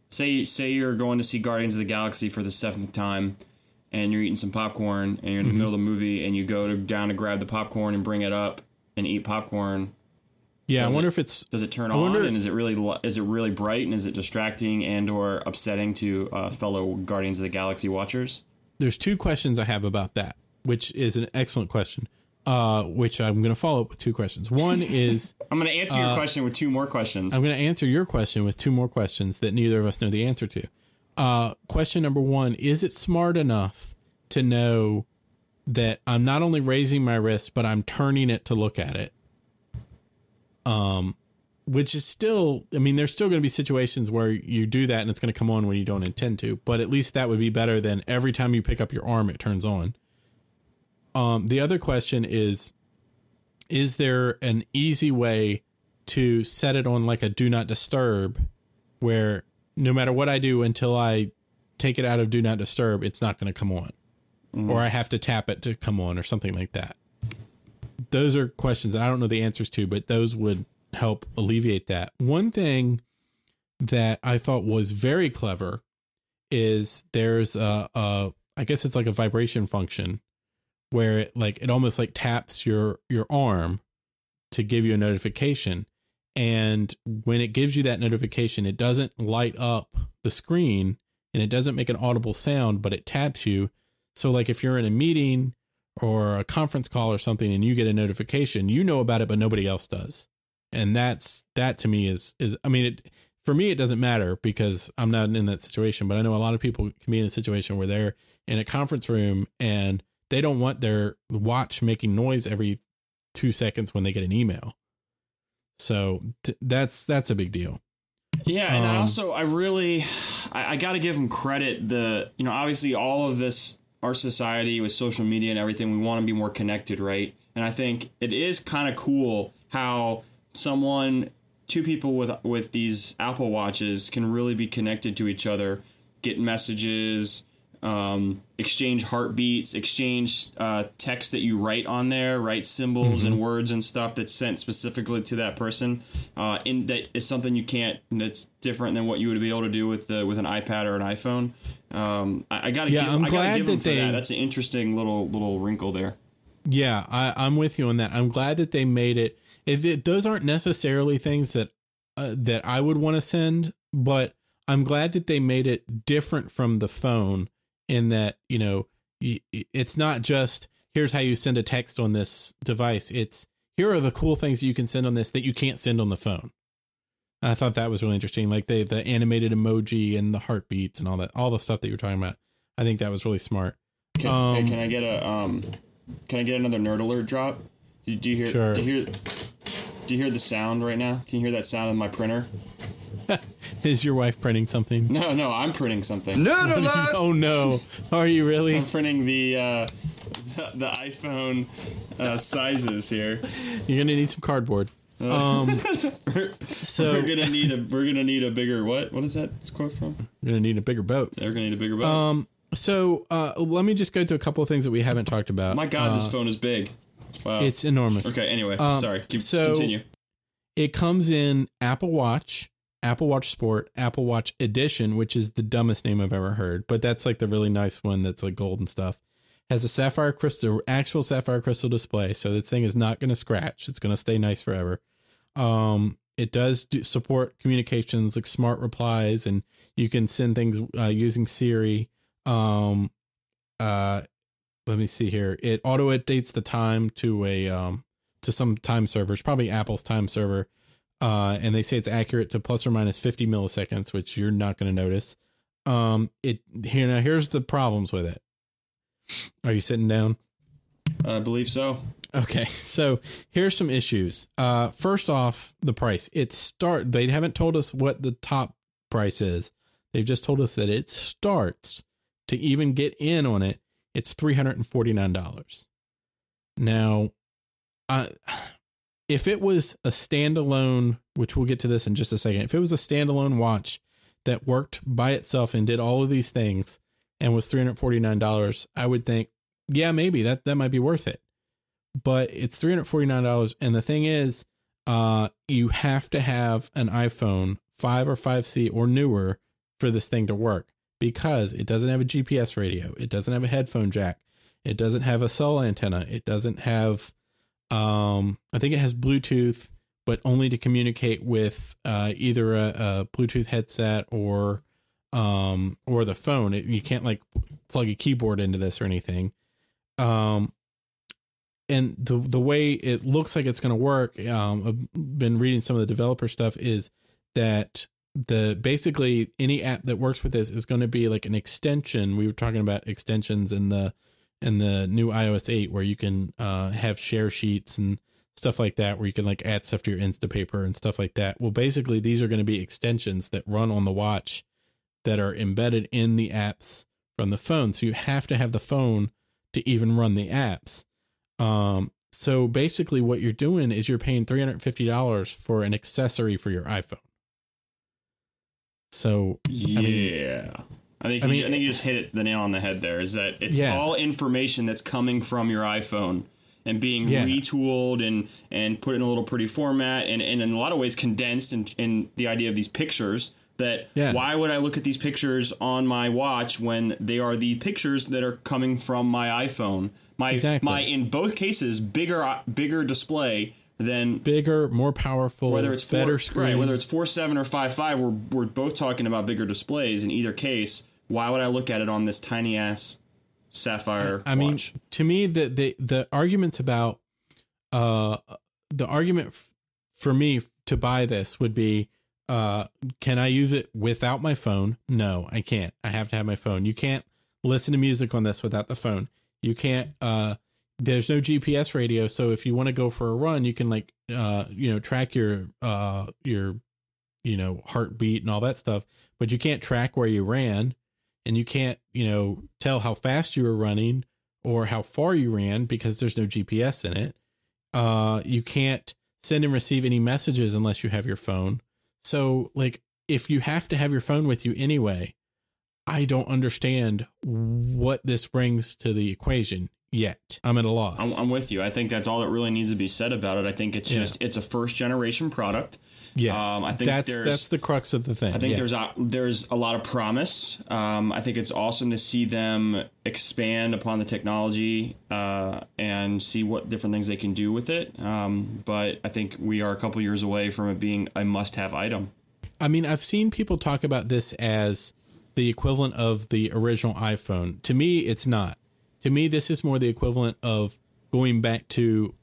say say you're going to see Guardians of the Galaxy for the seventh time and you're eating some popcorn and you're in the Mm-hmm. middle of the movie and you go to, down to grab the popcorn and bring it up and eat popcorn. yeah, I wonder it- if it's Does it turn I on and is it really is it really bright and is it distracting and or upsetting to uh, fellow Guardians of the Galaxy watchers? there's two questions I have about that, which is an excellent question. Uh, which I'm going to follow up with two questions. One [LAUGHS] is I'm going to answer your question with two more questions. Uh, I'm going to answer your question with two more questions that neither of us know the answer to. Uh, question number one Is it smart enough to know that I'm not only raising my wrist, but I'm turning it to look at it? Um, which is still, I mean, there's still going to be situations where you do that and it's going to come on when you don't intend to, but at least that would be better than every time you pick up your arm, it turns on. Um, the other question is Is there an easy way to set it on like a do not disturb where no matter what I do until I take it out of do not disturb, it's not going to come on? Or I have to tap it to come on or something like that. Those are questions that I don't know the answers to, but those would help alleviate that. One thing that I thought was very clever is there's a, a I guess it's like a vibration function where it like it almost like taps your your arm to give you a notification and when it gives you that notification it doesn't light up the screen and it doesn't make an audible sound but it taps you So like if you're in a meeting or a conference call or something and you get a notification, you know about it, but nobody else does. And that's that to me is is I mean it for me it doesn't matter because I'm not in that situation, but I know a lot of people can be in a situation where they're in a conference room and they don't want their watch making noise every two seconds when they get an email. So t- that's that's a big deal. Yeah, and I Um, also I really I, I got to give them credit. The you know obviously all of this our society with social media and everything we want to be more connected, right? And I think it is kind of cool how someone two people with with these Apple watches can really be connected to each other, get messages, um, exchange heartbeats, exchange uh, text that you write on there, write symbols and words and stuff that's sent specifically to that person. Uh, and that is something you can't. That's different than what you would be able to do with the with an iPad or an iPhone. Um, I, I gotta Yeah, give, I'm I glad give that they- that. That's an interesting little little wrinkle there. Yeah, I, I'm with you on that. I'm glad that they made it. If it those aren't necessarily things that uh, that I would want to send, but I'm glad that they made it different from the phone in that you know it's not just here's how you send a text on this device. It's here are the cool things you can send on this that you can't send on the phone. I thought that was really interesting, like the the animated emoji and the heartbeats and all that, all the stuff that you're talking about. I think that was really smart. Can, Um, hey, can I get a um? Can I get another nerd alert drop? Do, do you hear? Sure. Do you hear? Do you hear the sound right now? Can you hear that sound of my printer? [LAUGHS] Is your wife printing something? No, no, I'm printing something. Nerd alert! [LAUGHS] Oh no! Are you really? I'm printing the uh, the, the iPhone uh, sizes here. You're gonna need some cardboard. Um, [LAUGHS] so We're gonna need a we're gonna need a bigger what? What is that quote from? you're gonna need a bigger boat. They're gonna need a bigger boat. Um, so uh, let me just go to a couple of things that we haven't talked about. My God, this phone is big. Wow. It's enormous. okay. Anyway, um, sorry. Keep, so- continue. It comes in Apple Watch, Apple Watch Sport, Apple Watch Edition, which is the dumbest name I've ever heard, but that's like the really nice one that's like gold and stuff. Has a sapphire crystal, actual sapphire crystal display, so this thing is not going to scratch. It's going to stay nice forever. Um, it does do, support communications like smart replies, and you can send things uh, using Siri. Um, uh, let me see here. It auto updates the time to a um to some time servers, probably Apple's time server. Uh, and they say it's accurate to plus or minus 50 milliseconds, which you're not going to notice. Um, it here now. Here's the problems with it. Are you sitting down? I believe so. Okay, so here's some issues. Uh, first off, the price. It start. They haven't told us what the top price is. They've just told us that it starts to even get in on it. It's three hundred and forty nine dollars. Now, uh, if it was a standalone, which we'll get to this in just a second, if it was a standalone watch that worked by itself and did all of these things and was three hundred forty nine dollars, I would think, yeah, maybe that that might be worth it but it's three hundred forty nine dollars. And the thing is, uh, you have to have an iPhone five or five C or newer for this thing to work because it doesn't have a GPS radio, it doesn't have a headphone jack, it doesn't have a cell antenna, it doesn't have, um, I think it has Bluetooth, but only to communicate with uh, either a, a Bluetooth headset or um or the phone. It, you can't like plug a keyboard into this or anything. Um, and the the way it looks like it's going to work, um, I've been reading some of the developer stuff is that the basically any app that works with this is going to be like an extension. We were talking about extensions in the in the new iOS 8 where you can uh, have share sheets and stuff like that where you can like add stuff to your Instapaper and stuff like that. Well, basically these are going to be extensions that run on the watch that are embedded in the apps from the phone. So you have to have the phone to even run the apps. Um, so basically, what you're doing is you're paying three hundred fifty dollars for an accessory for your iPhone. So Yeah. I think I you, mean- I think you just hit it the nail on the head there. Is that it's Yeah. all information that's coming from your iPhone and being Yeah. retooled and and put in a little pretty format and, and in a lot of ways condensed in, in the idea of these pictures that Yeah. why would I look at these pictures on my watch when they are the pictures that are coming from my iPhone my Exactly. my in both cases bigger bigger display than bigger, more powerful, whether it's four, better screen. right, whether it's four seven or five five, we're we're both talking about bigger displays in either case. Why would I look at it on this tiny ass Sapphire. I mean, watch. to me, the the the arguments about uh the argument f- for me to buy this would be uh can I use it without my phone? No, I can't. I have to have my phone. You can't listen to music on this without the phone. You can't uh there's no GPS radio, so if you want to go for a run, you can like uh you know track your uh your you know heartbeat and all that stuff, but you can't track where you ran and you can't, you know, tell how fast you were running or how far you ran because there's no GPS in it. Uh, you can't send and receive any messages unless you have your phone. So, like, if you have to have your phone with you anyway, I don't understand what this brings to the equation yet. I'm at a loss. I'm, I'm with you. I think that's all that really needs to be said about it. I think it's Yeah. just it's a first generation product. yes, um, I think that's that's the crux of the thing. I think Yeah. there's a, there's a lot of promise. Um, I think it's awesome to see them expand upon the technology uh, and see what different things they can do with it. Um, but I think we are a couple years away from it being a must-have item. I mean, I've seen people talk about this as the equivalent of the original iPhone. To me, it's not. To me, this is more the equivalent of going back to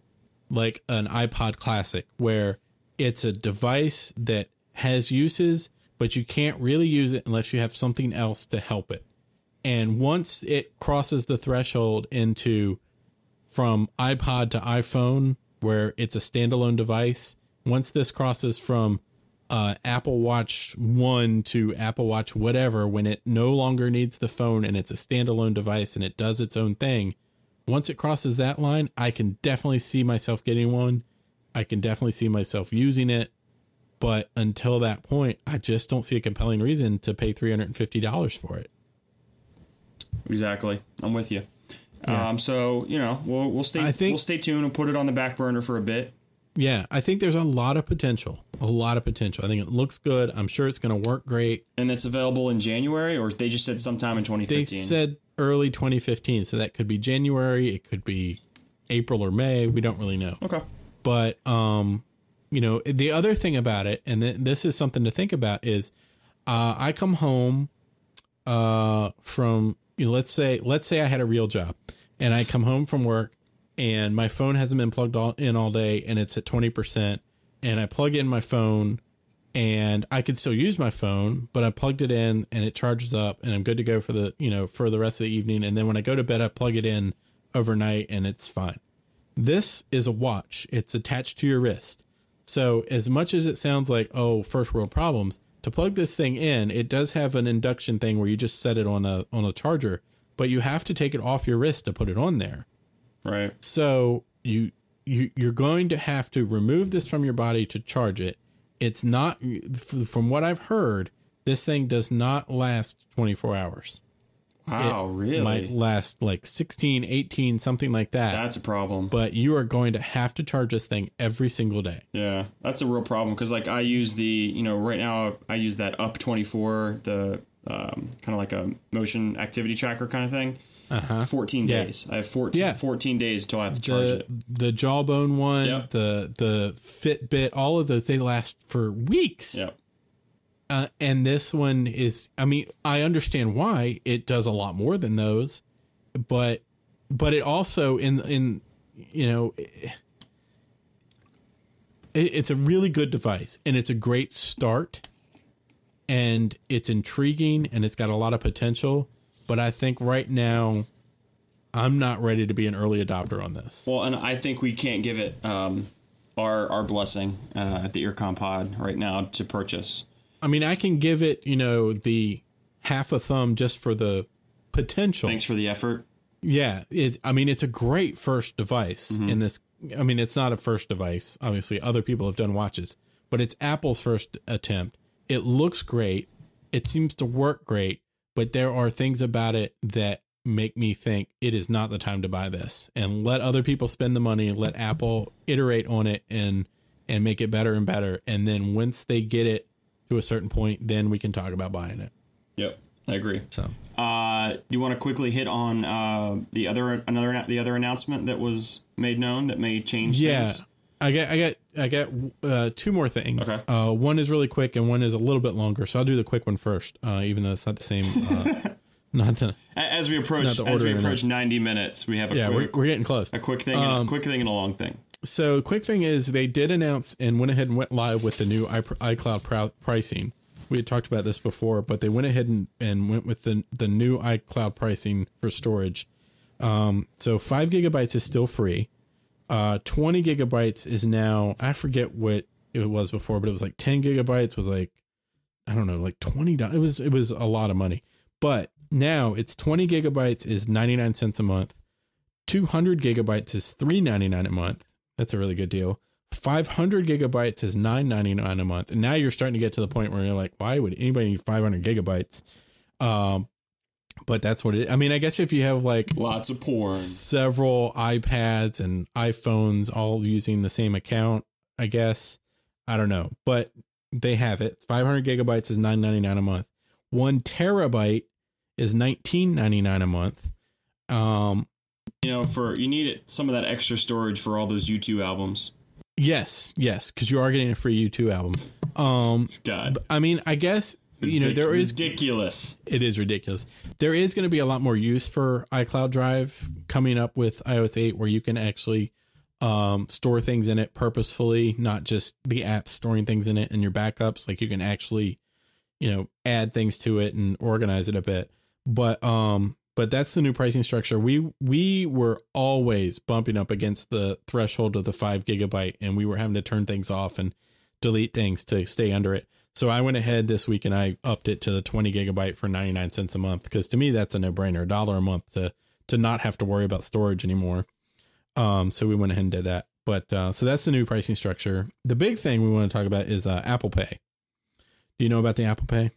like an iPod Classic, where it's a device that has uses, but you can't really use it unless you have something else to help it. And once it crosses the threshold into from iPod to iPhone, where it's a standalone device, once this crosses from uh, Apple Watch 1 to Apple Watch whatever, when it no longer needs the phone and it's a standalone device and it does its own thing, once it crosses that line, I can definitely see myself getting one. I can definitely see myself using it. But until that point, I just don't see a compelling reason to pay $350 for it. Exactly, I'm with you. Yeah. Um, so you know, we'll we'll stay I think- we'll stay tuned and put it on the back burner for a bit. Yeah, I think there's a lot of potential. A lot of potential. I think it looks good. I'm sure it's going to work great. And it's available in January, or they just said sometime in 2015. They said early 2015, so that could be January, it could be April or May. We don't really know. okay. But um, you know, the other thing about it, and th- this is something to think about, is uh, I come home uh, from you know, let's say let's say I had a real job, and I come home from work, and my phone hasn't been plugged all, in all day, and it's at twenty percent, and I plug in my phone. And I could still use my phone, but I plugged it in and it charges up and I'm good to go for the, you know, for the rest of the evening. And then when I go to bed, I plug it in overnight and it's fine. This is a watch. It's attached to your wrist. So as much as it sounds like oh first world problems, to plug this thing in, it does have an induction thing where you just set it on a on a charger, but you have to take it off your wrist to put it on there. Right. So you you you're going to have to remove this from your body to charge it. It's not from what I've heard, this thing does not last 24 hours. Wow. It really? Might last like 16, 18, something like that. That's a problem. but you are going to have to charge this thing every single day. Yeah, that's a real problem because like I use the you know right now I use that up twenty four the um, kind of like a motion activity tracker kind of thing. Uh-huh. Fourteen Yeah. days. I have 14, Yeah. 14 days until I have to charge the it. the jawbone one, Yep. the the Fitbit, all of those they last for weeks. Yeah. Uh, and this one is, I mean, I understand why it does a lot more than those, but but it also in in you know it, it's a really good device and it's a great start and it's intriguing and it's got a lot of potential but i think right now i'm not ready to be an early adopter on this Well, and I think we can't give it um, our our blessing uh, at the Earcom Pod right now to purchase. i mean i can give it you know the half a thumb just for the potential Thanks for the effort. Yeah, it, I mean, it's a great first device in this. I mean, it's not a first device. Obviously, other people have done watches, but it's Apple's first attempt. It looks great. It seems to work great, but there are things about it that make me think it is not the time to buy this and let other people spend the money and let Apple iterate on it and and make it better and better. And then once they get it to a certain point, then we can talk about buying it. Yep, I agree. So Uh, you want to quickly hit on uh, the other another the other announcement that was made known that may change Yeah, things? I get I get I get uh, two more things. Okay. Uh, one is really quick and one is a little bit longer. So I'll do the quick one first, uh, even though it's not the same uh, [LAUGHS] Not the As we approach, as we approach internet. ninety minutes, we have a yeah, we're, quick, we're getting close. a quick thing, and Um, a quick thing, and a long thing. So, quick thing is they did announce and went ahead and went live with the new iCloud pricing. We had talked about this before, but they went ahead and, and went with the the new iCloud pricing for storage. Um, so five gigabytes is still free. Uh, twenty gigabytes is now I forget what it was before, but it was like ten gigabytes was like I don't know, like twenty. It was it was a lot of money, but now it's twenty gigabytes is ninety nine cents a month. 200 gigabytes is 399 a month that's a really good deal 500 gigabytes is 999 a month and now you're starting to get to the point where you're like why would anybody need 500 gigabytes um but that's what it i mean i guess if you have like Lots of porn. several ipads and iphones all using the same account i guess i don't know but they have it 500 gigabytes is 999 a month one terabyte is 1999 a month um You know, for you need it, some of that extra storage for all those U2 albums. Yes, yes, because you are getting a free U2 album. Um, God, I mean, I guess you know there is ridiculous. it is ridiculous. There is going to be a lot more use for iCloud Drive coming up with iOS 8, where you can actually um, store things in it purposefully, not just the app storing things in it and your backups. Like you can actually, you know, add things to it and organize it a bit. But um, but that's the new pricing structure. We we were always bumping up against the threshold of the five gigabyte, and we were having to turn things off and delete things to stay under it. So I went ahead this week and I upped it to the 20 gigabyte for 99 cents a month because to me that's a no brainer, a dollar a month to to not have to worry about storage anymore. Um, so we went ahead and did that. But uh, so that's the new pricing structure. The big thing we want to talk about is uh, Apple Pay. Do you know about the Apple Pay?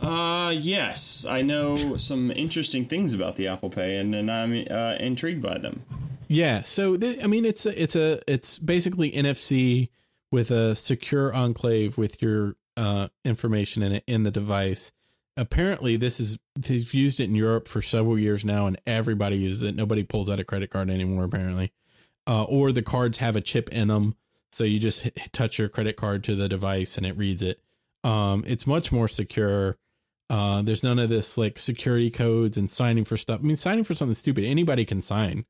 Uh, yes, I know some interesting things about the Apple Pay, and, and I'm uh, intrigued by them. Yeah. So th- I mean, it's a, it's a it's basically NFC with a secure enclave with your uh, information in it in the device. Apparently, this is they've used it in Europe for several years now, and everybody uses it. Nobody pulls out a credit card anymore, apparently. Uh, or the cards have a chip in them, so you just hit, touch your credit card to the device and it reads it. Um, it's much more secure. Uh, there's none of this like security codes and signing for stuff. I mean, signing for something stupid, anybody can sign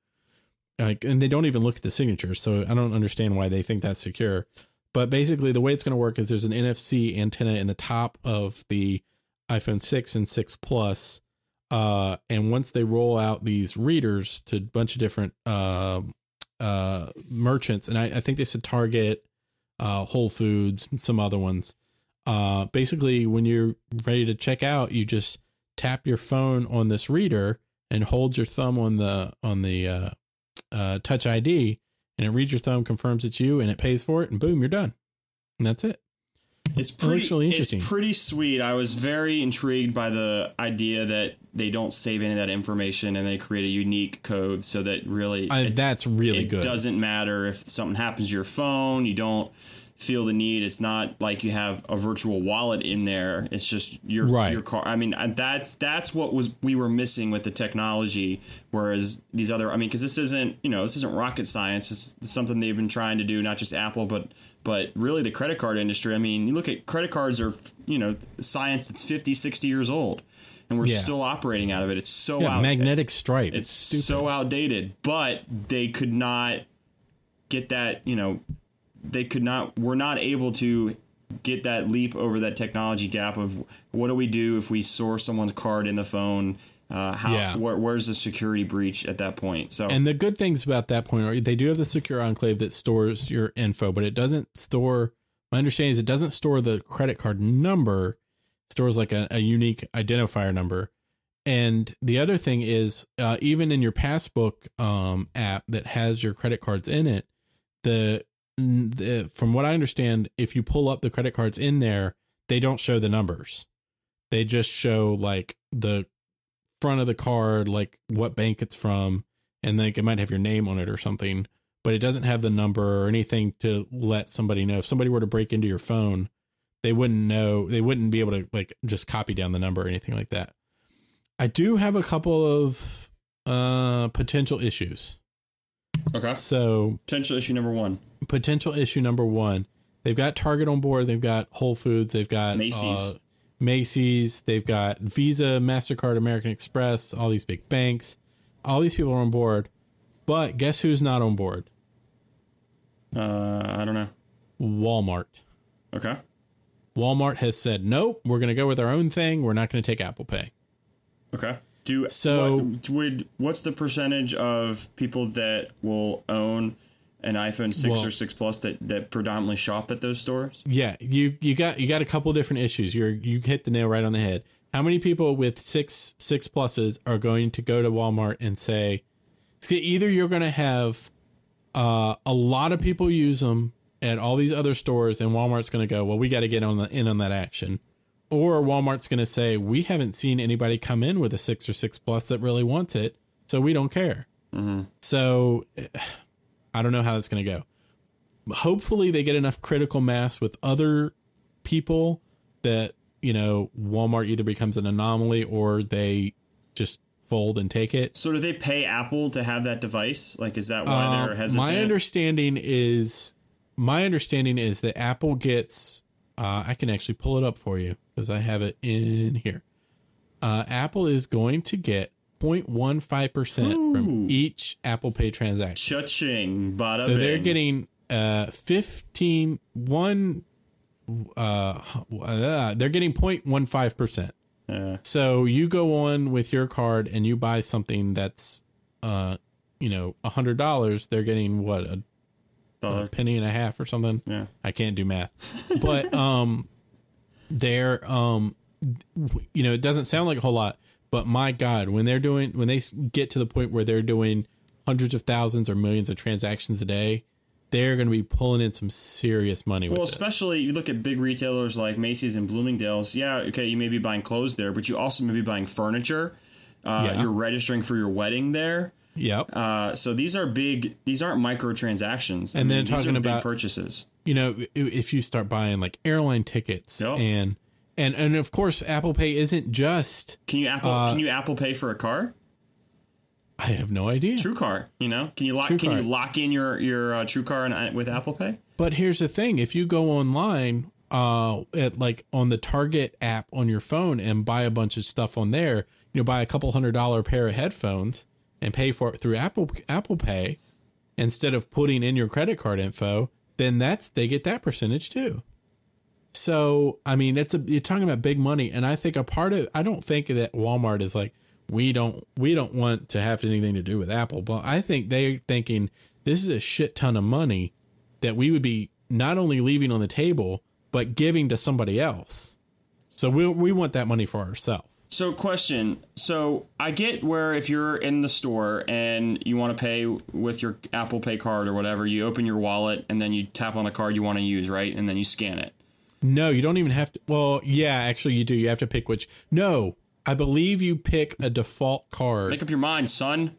like and they don't even look at the signatures so i don't understand why they think that's secure. But basically the way it's going to work is there's an nfc antenna in the top of the iphone 6 and 6 plus uh and once they roll out these readers to a bunch of different uh uh merchants and i, I think they said target uh whole foods and some other ones uh basically when you're ready to check out you just tap your phone on this reader and hold your thumb on the on the uh Touch ID, and it reads your thumb, confirms it's you, and it pays for it, and boom, you're done. And that's it. It's pretty looks really interesting. It's pretty sweet. I was very intrigued by the idea that they don't save any of that information and they create a unique code so that really I, it, that's really good. it doesn't matter if something happens to your phone. You don't feel the need. It's not like you have a virtual wallet in there. It's just your Right. your car. I mean, that's that's what was we were missing with the technology. Whereas these other, I mean, because this isn't you know this isn't rocket science. It's something they've been trying to do, not just Apple, but but really the credit card industry. I mean, you look at credit cards are you know science that's 50, 60 years old. And we're Yeah. still operating out of it. It's so yeah, out, magnetic stripe. it's stupid. so outdated but they could not get that you know they could not we're not able to get that leap over that technology gap of what do we do if we source someone's card in the phone uh, how Yeah. where, where's the security breach at that point so And the good things about that point are they do have the secure enclave that stores your info, but it doesn't store. My understanding is it doesn't store the credit card number. It stores like a, a unique identifier number. And the other thing is, uh, even in your passbook um, app that has your credit cards in it, the, the from what I understand, if you pull up the credit cards in there, they don't show the numbers. They just show like the front of the card, like what bank it's from, and like it might have your name on it or something, but it doesn't have the number or anything to let somebody know. If somebody were to break into your phone, they wouldn't know, they wouldn't be able to like just copy down the number or anything like that. I do have a couple of uh potential issues. okay So, potential issue number one potential issue number 1, they've got Target on board, they've got Whole Foods, they've got Macy's. uh, Macy's, they've got Visa, MasterCard, American Express, all these big banks. All these people are on board. But guess who's not on board? Uh, I don't know. Walmart. Okay. Walmart has said, nope, we're going to go with our own thing. We're not going to take Apple Pay. Okay. Do So- what, would what's the percentage of people that will own an iPhone six Well- or six plus that that predominantly shop at those stores? Yeah, you you got you got a couple different issues. You're you hit the nail right on the head. How many people with six six pluses are going to go to Walmart and say, either you're going to have uh, a lot of people use them at all these other stores, and Walmart's going to go, well, we got to get on the in on that action, or Walmart's going to say, we haven't seen anybody come in with a six or six plus that really wants it, so we don't care. So eh, I don't know how that's going to go hopefully they get enough critical mass with other people that you know Walmart either becomes an anomaly or they just fold and take it. So do they pay Apple to have that device? Like, is that why Um, they're hesitant? my understanding is my understanding is that Apple gets uh, I can actually pull it up for you because I have it in here. Uh, Apple is going to get 0.15 percent from each Apple Pay transaction. Cha-ching, bada So they're bing. getting uh 15 one uh, uh they're getting 0.15%. Yeah. So you go on with your card and you buy something that's uh you know, a hundred dollars, they're getting what a, a penny and a half or something. Yeah. I can't do math. But um they're um you know, it doesn't sound like a whole lot, but my god, when they're doing when they get to the point where they're doing hundreds of thousands or millions of transactions a day, they're going to be pulling in some serious money with Well, especially you look at big retailers like Macy's and Bloomingdale's. Yeah, okay, you may be buying clothes there, but you also may be buying furniture. Uh, Yeah. You're registering for your wedding there. Yep. Uh, so these are big. These aren't microtransactions. I And mean, then talking big about- purchases. you know, if you start buying like airline tickets Yep. and and and of course Apple Pay isn't just Can you Apple? Uh, can you Apple Pay for a car? I have no idea. TrueCar. You know, can you lock? Can TrueCar. you lock in your your uh, TrueCar and, with Apple Pay? But here's the thing: if you go online, uh, at like on the Target app on your phone and buy a bunch of stuff on there, you know, buy a couple hundred dollar pair of headphones and pay for it through Apple Apple Pay instead of putting in your credit card info, then that's they get that percentage too. So I mean, it's a you're talking about big money, and I think a part of I don't think that Walmart is like we don't we don't want to have anything to do with Apple, but I think they're thinking this is a shit ton of money that we would be not only leaving on the table but giving to somebody else. So we we want that money for ourselves. So, question. So, I get where if you're in the store and you want to pay with your Apple Pay card or whatever, you open your wallet and then you tap on the card you want to use, right? And then you scan it. No, you don't even have to. Well, yeah, actually, you do. You have to pick which. No, I believe you pick a default card. Make up your mind, son.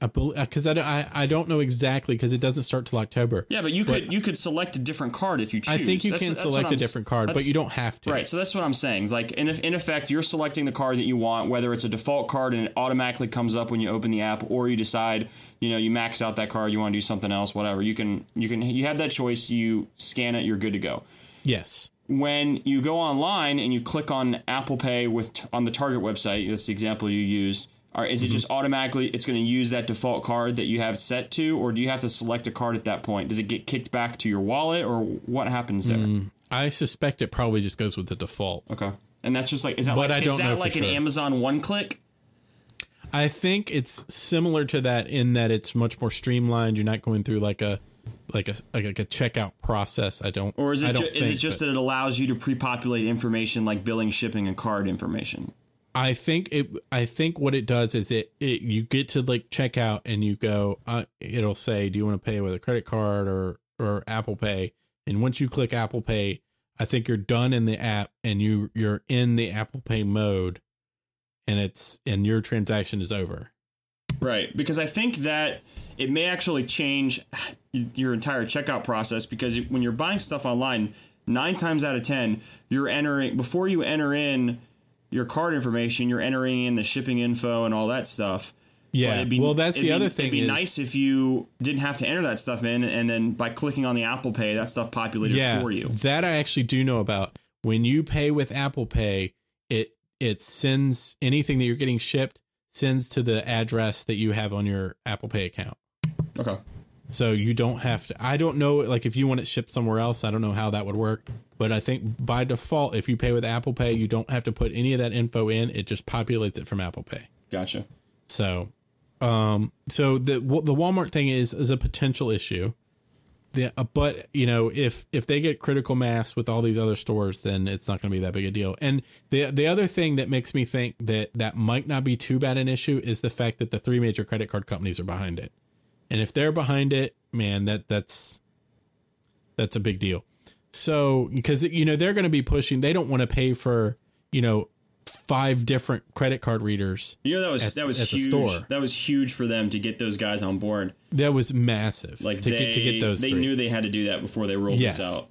because uh, I, don't- I I don't know exactly because it doesn't start till October. Yeah, but you could you could select a different card if you choose. I think you That's- can that's select a different card, but you don't have to. Right, so that's what I'm saying. It's like in, in effect, you're selecting the card that you want, whether it's a default card and it automatically comes up when you open the app, or you decide, you know, you max out that card, you want to do something else, whatever. You can you can you have that choice. You scan it, you're good to go. Yes. When you go online and you click on Apple Pay with on the Target website, that's the example you used. Or is it Mm-hmm. just automatically it's going to use that default card that you have set to, or do you have to select a card at that point? Does it get kicked back to your wallet, or what happens there? I suspect it probably just goes with the default. Okay. And that's just like is that But like I don't is that know for like an sure. Amazon one click? I think it's similar to that in that it's much more streamlined. You're not going through like a like a like a checkout process. I don't. Or is it ju- is it just that it allows you to pre-populate information like billing, shipping, and card information? I think it. I think what it does is it. it you get to like checkout and you go. Uh, it'll say, "Do you want to pay with a credit card or or Apple Pay?" And once you click Apple Pay, I think you're done in the app and you you're in the Apple Pay mode, and it's and your transaction is over. Right, because I think that it may actually change your entire checkout process because when you're buying stuff online, 9 times out of 10, you're entering before you enter in your card information, you're entering in the shipping info and all that stuff. Yeah. be- well, that's the be- other thing. It'd be is, nice if you didn't have to enter that stuff in, and then by clicking on the Apple Pay, that stuff populated yeah, for you. That I actually do know about. when you pay with Apple Pay, it it sends anything that you're getting shipped sends to the address that you have on your Apple Pay account. Okay. So you don't have to. I don't know, like if you want it shipped somewhere else, I don't know how that would work. But I think by default, if you pay with Apple Pay, you don't have to put any of that info in. It just populates it from Apple Pay. Gotcha. So, um, so the the Walmart thing is is a potential issue. The, uh, but you know if if they get critical mass with all these other stores, then it's not going to be that big a deal. And the the other thing that makes me think that that might not be too bad an issue is the fact that the three major credit card companies are behind it. And if they're behind it, man, that that's that's a big deal. So because you know they're going to be pushing, they don't want to pay for you know five different credit card readers. You know that was At- that was huge. store. That was huge for them to get those guys on board. That was massive. Like to they, get to get those. they three. knew they had to do that before they rolled Yes. this out.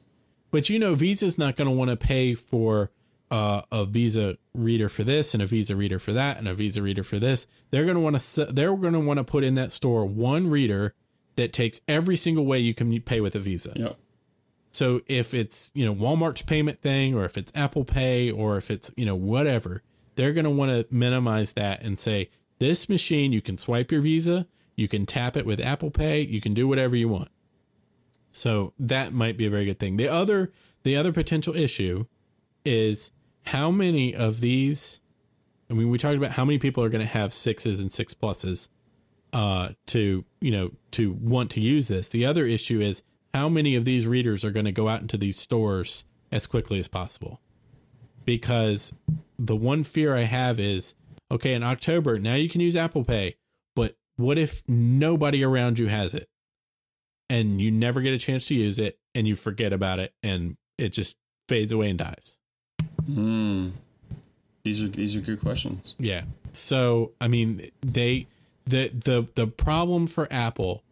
But you know, Visa's not going to want to pay for uh, a Visa reader for this and a Visa reader for that and a Visa reader for this. They're going to want to they're going to want to put in that store one reader that takes every single way you can pay with a Visa. Yep. So if it's, you know, Walmart's payment thing or if it's Apple Pay or if it's, you know, whatever, they're going to want to minimize that and say this machine you can swipe your Visa, you can tap it with Apple Pay, you can do whatever you want. So that might be a very good thing. The other the other potential issue is how many of these I mean we talked about how many people are going to have 6s and 6 pluses uh to, you know, to want to use this. The other issue is how many of these readers are going to go out into these stores as quickly as possible. Because the one fear I have is okay, in October, now you can use Apple Pay, but what if nobody around you has it? and you never get a chance to use it and you forget about it and it just fades away and dies. Hmm. These are these are good questions. Yeah. So, I mean, they the the the problem for Apple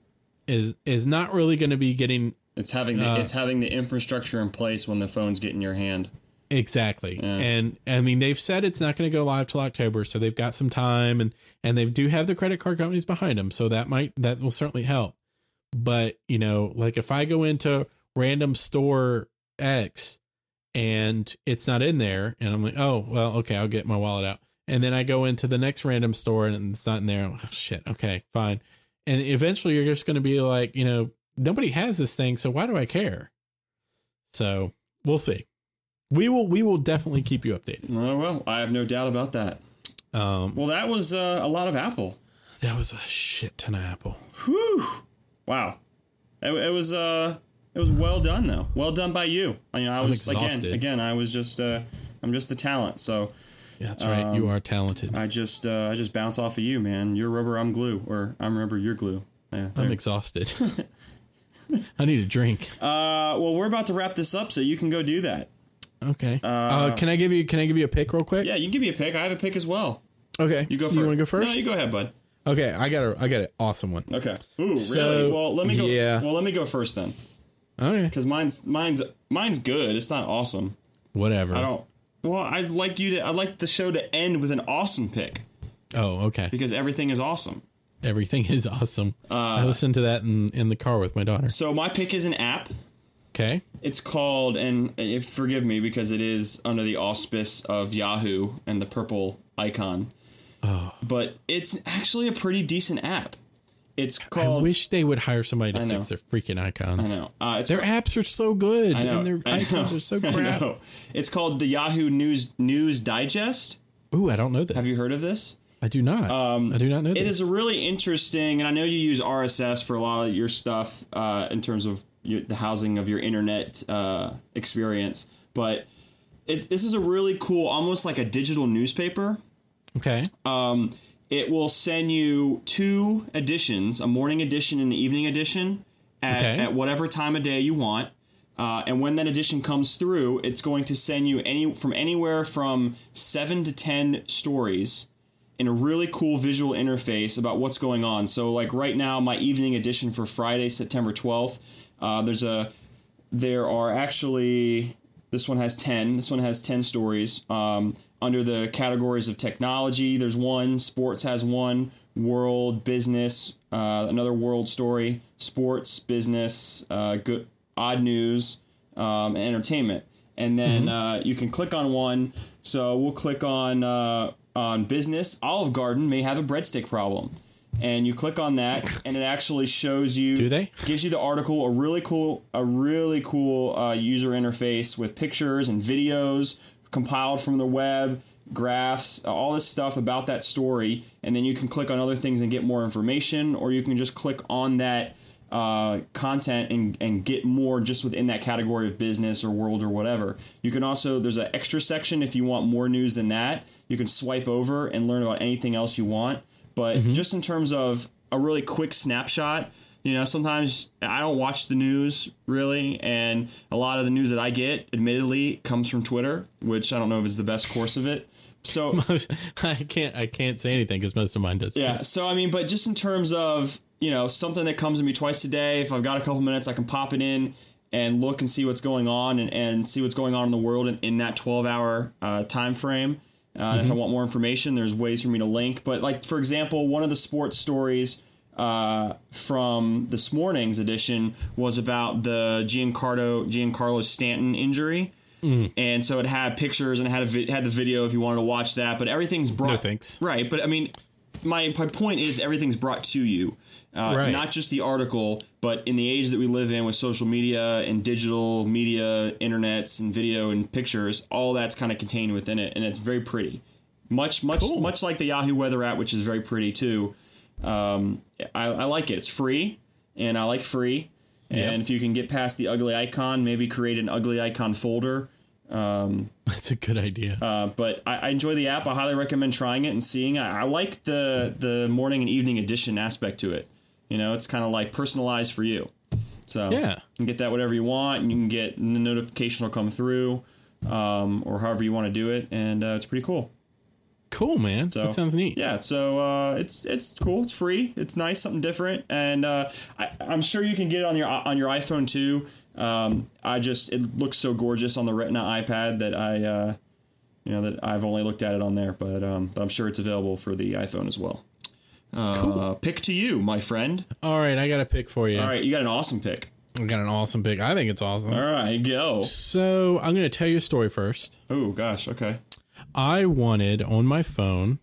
is is not really going to be getting It's having the, Uh, it's having the infrastructure in place when the phones get in your hand. exactly. Yeah. And I mean, they've said it's not going to go live till October, so they've got some time and and they do have the credit card companies behind them, so that might that will certainly help. But, you know, like if I go into random store X and it's not in there and I'm like, "Oh, well, okay, I'll get my wallet out." And then I go into the next random store and it's not in there. Like, oh, shit. Okay, fine. And eventually you're just going to be like, you know, nobody has this thing, so why do I care? So, we'll see. We will we will definitely keep you updated. Oh well, I have no doubt about that. Um Well, that was uh, a lot of Apple. that was a shit ton of Apple. Whew. Wow. It, it was uh it was well done though. Well done by you. I, you know, I was again exhausted. again I was just uh I'm just the talent. So Yeah, that's right. you are talented. I just uh I just bounce off of you, man. You're rubber, I'm glue, or I'm rubber, you're glue. Yeah. I'm exhausted. [LAUGHS] I need a drink. Uh well, we're about to wrap this up so you can go do that. Okay. Uh, can I give you can I give you a pick real quick? Yeah, you can give me a pick. I have a pick as well. Okay. You go first. You want to go first? No, you go ahead, bud. okay, I got a I got an awesome one. Okay. Ooh, So, really? Well, let me go. yeah. Well, let me go first then, Okay. because mine's mine's mine's good. It's not awesome. Whatever. I don't. Well, I'd like you to. I'd like the show to end with an awesome pick Oh, okay. because everything is awesome. Everything is awesome. Uh, I listened to that in in the car with my daughter. So my pick is an app. Okay. It's called, and uh, forgive me because it is under the auspice of Yahoo and the purple icon. Oh. But it's actually a pretty decent app. It's called. I wish they would hire somebody to fix their freaking icons. I know. Uh, it's Their apps are so good, I know. and their I icons know. are so [LAUGHS] crap. It's called the Yahoo News News Digest. Ooh, I don't know this. Have you heard of this? I do not. I do not know this. It is a really interesting, and I know you use RSS for a lot of your stuff uh, in terms of your, the housing of your internet uh, experience, but it's, this is a really cool, almost like a digital newspaper. okay. Um, it will send you two editions, a morning edition and an evening edition, at, Okay. at whatever time of day you want. Uh, and when that edition comes through, it's going to send you any from anywhere from seven to ten stories in a really cool visual interface about what's going on. So, like right now, my evening edition for Friday, September twelfth, uh, there's a there are actually this one has 10 this one has 10 stories um, under the categories of technology there's one sports has one world business uh, another world story sports business uh, good odd news um, and entertainment and then uh, you can click on one. So we'll click on uh, on business. Olive Garden may have a breadstick problem, and you click on that, and it actually shows you. Do they? Gives you the article, a really cool, a really cool uh, user interface with pictures and videos compiled from the web, graphs, all this stuff about that story, and then you can click on other things and get more information, or you can just click on that uh, content and, and get more just within that category of business or world or whatever. You can also, there's an extra section if you want more news than that. You can swipe over and learn about anything else you want. But just in terms of a really quick snapshot, you know, sometimes I don't watch the news really, and a lot of the news that I get, admittedly, comes from Twitter, which I don't know if is the best course of it. So [LAUGHS] I can't I can't say anything because most of mine does. yeah. So I mean, but just in terms of you know something that comes to me twice a day, if I've got a couple minutes, I can pop it in and look and see what's going on and, and see what's going on in the world in, in that 12 hour uh, time frame. Uh, and If I want more information, there's ways for me to link. But like for example, one of the sports stories uh, from this morning's edition was about the Giancarlo Giancarlo Stanton injury. And so it had pictures and it had a vi- had the video if you wanted to watch that. But everything's brought No thanks. Right, but I mean, my my point is everything's brought to you, uh, Right. not just the article, but in the age that we live in with social media and digital media, internets and video and pictures, all that's kind of contained within it, and it's very pretty. Much much Cool. much like the Yahoo Weather app, which is very pretty too. Um, I, I like it. It's free, and I like free. And Yeah. if you can get past the ugly icon, maybe create an ugly icon folder. Um, [LAUGHS] That's a good idea. Uh, but I, I enjoy the app. I highly recommend trying it and seeing. I, I like the the morning and evening edition aspect to it. You know, it's kind of like personalized for you. So Yeah. you can get that whatever you want. And you can get the notification will come through, um, or however you want to do it, and uh, it's pretty cool. Cool, man. So that sounds neat. Yeah, so uh, it's it's cool. It's free. It's nice, something different, and uh, I, I'm sure you can get it on your on your iPhone too. Um, I just it looks so gorgeous on the Retina iPad that I uh, you know that I've only looked at it on there, but um, but I'm sure it's available for the iPhone as well. Uh, Cool. Pick to you, my friend. All right, I got a pick for you. All right, you got an awesome pick. I got an awesome pick. I think it's awesome. All right, go. So I'm going to tell you a story first. Oh gosh, okay. I wanted on my phone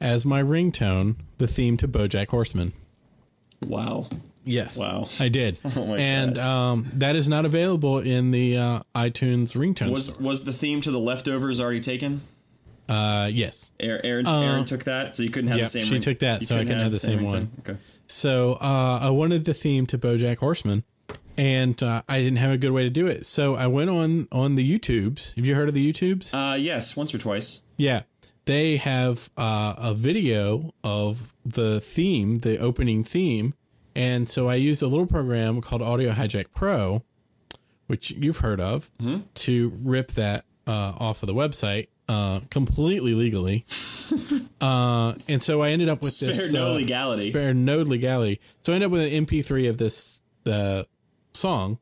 as my ringtone the theme to BoJack Horseman. Wow. Yes. Wow. I did. [LAUGHS] Oh my and um, that is not available in the uh, iTunes ringtone Was store. was the theme to the leftovers already taken? Uh, yes. Aaron, Aaron, Aaron took that, so you couldn't have yep, the same. One. She ring- took that, so I couldn't have the same ringtone? one. Okay. So uh, I wanted the theme to BoJack Horseman, and uh, I didn't have a good way to do it. So I went on on the YouTubes. Have you heard of the YouTubes? Uh, yes, once or twice. Yeah. They have uh, a video of the theme, the opening theme. And so I used a little program called Audio Hijack Pro, which you've heard of, to rip that uh, off of the website uh, completely legally. [LAUGHS] uh, and so I ended up with Spare this. no uh, legality. Spare no legality. So I ended up with an MP3 of this the song.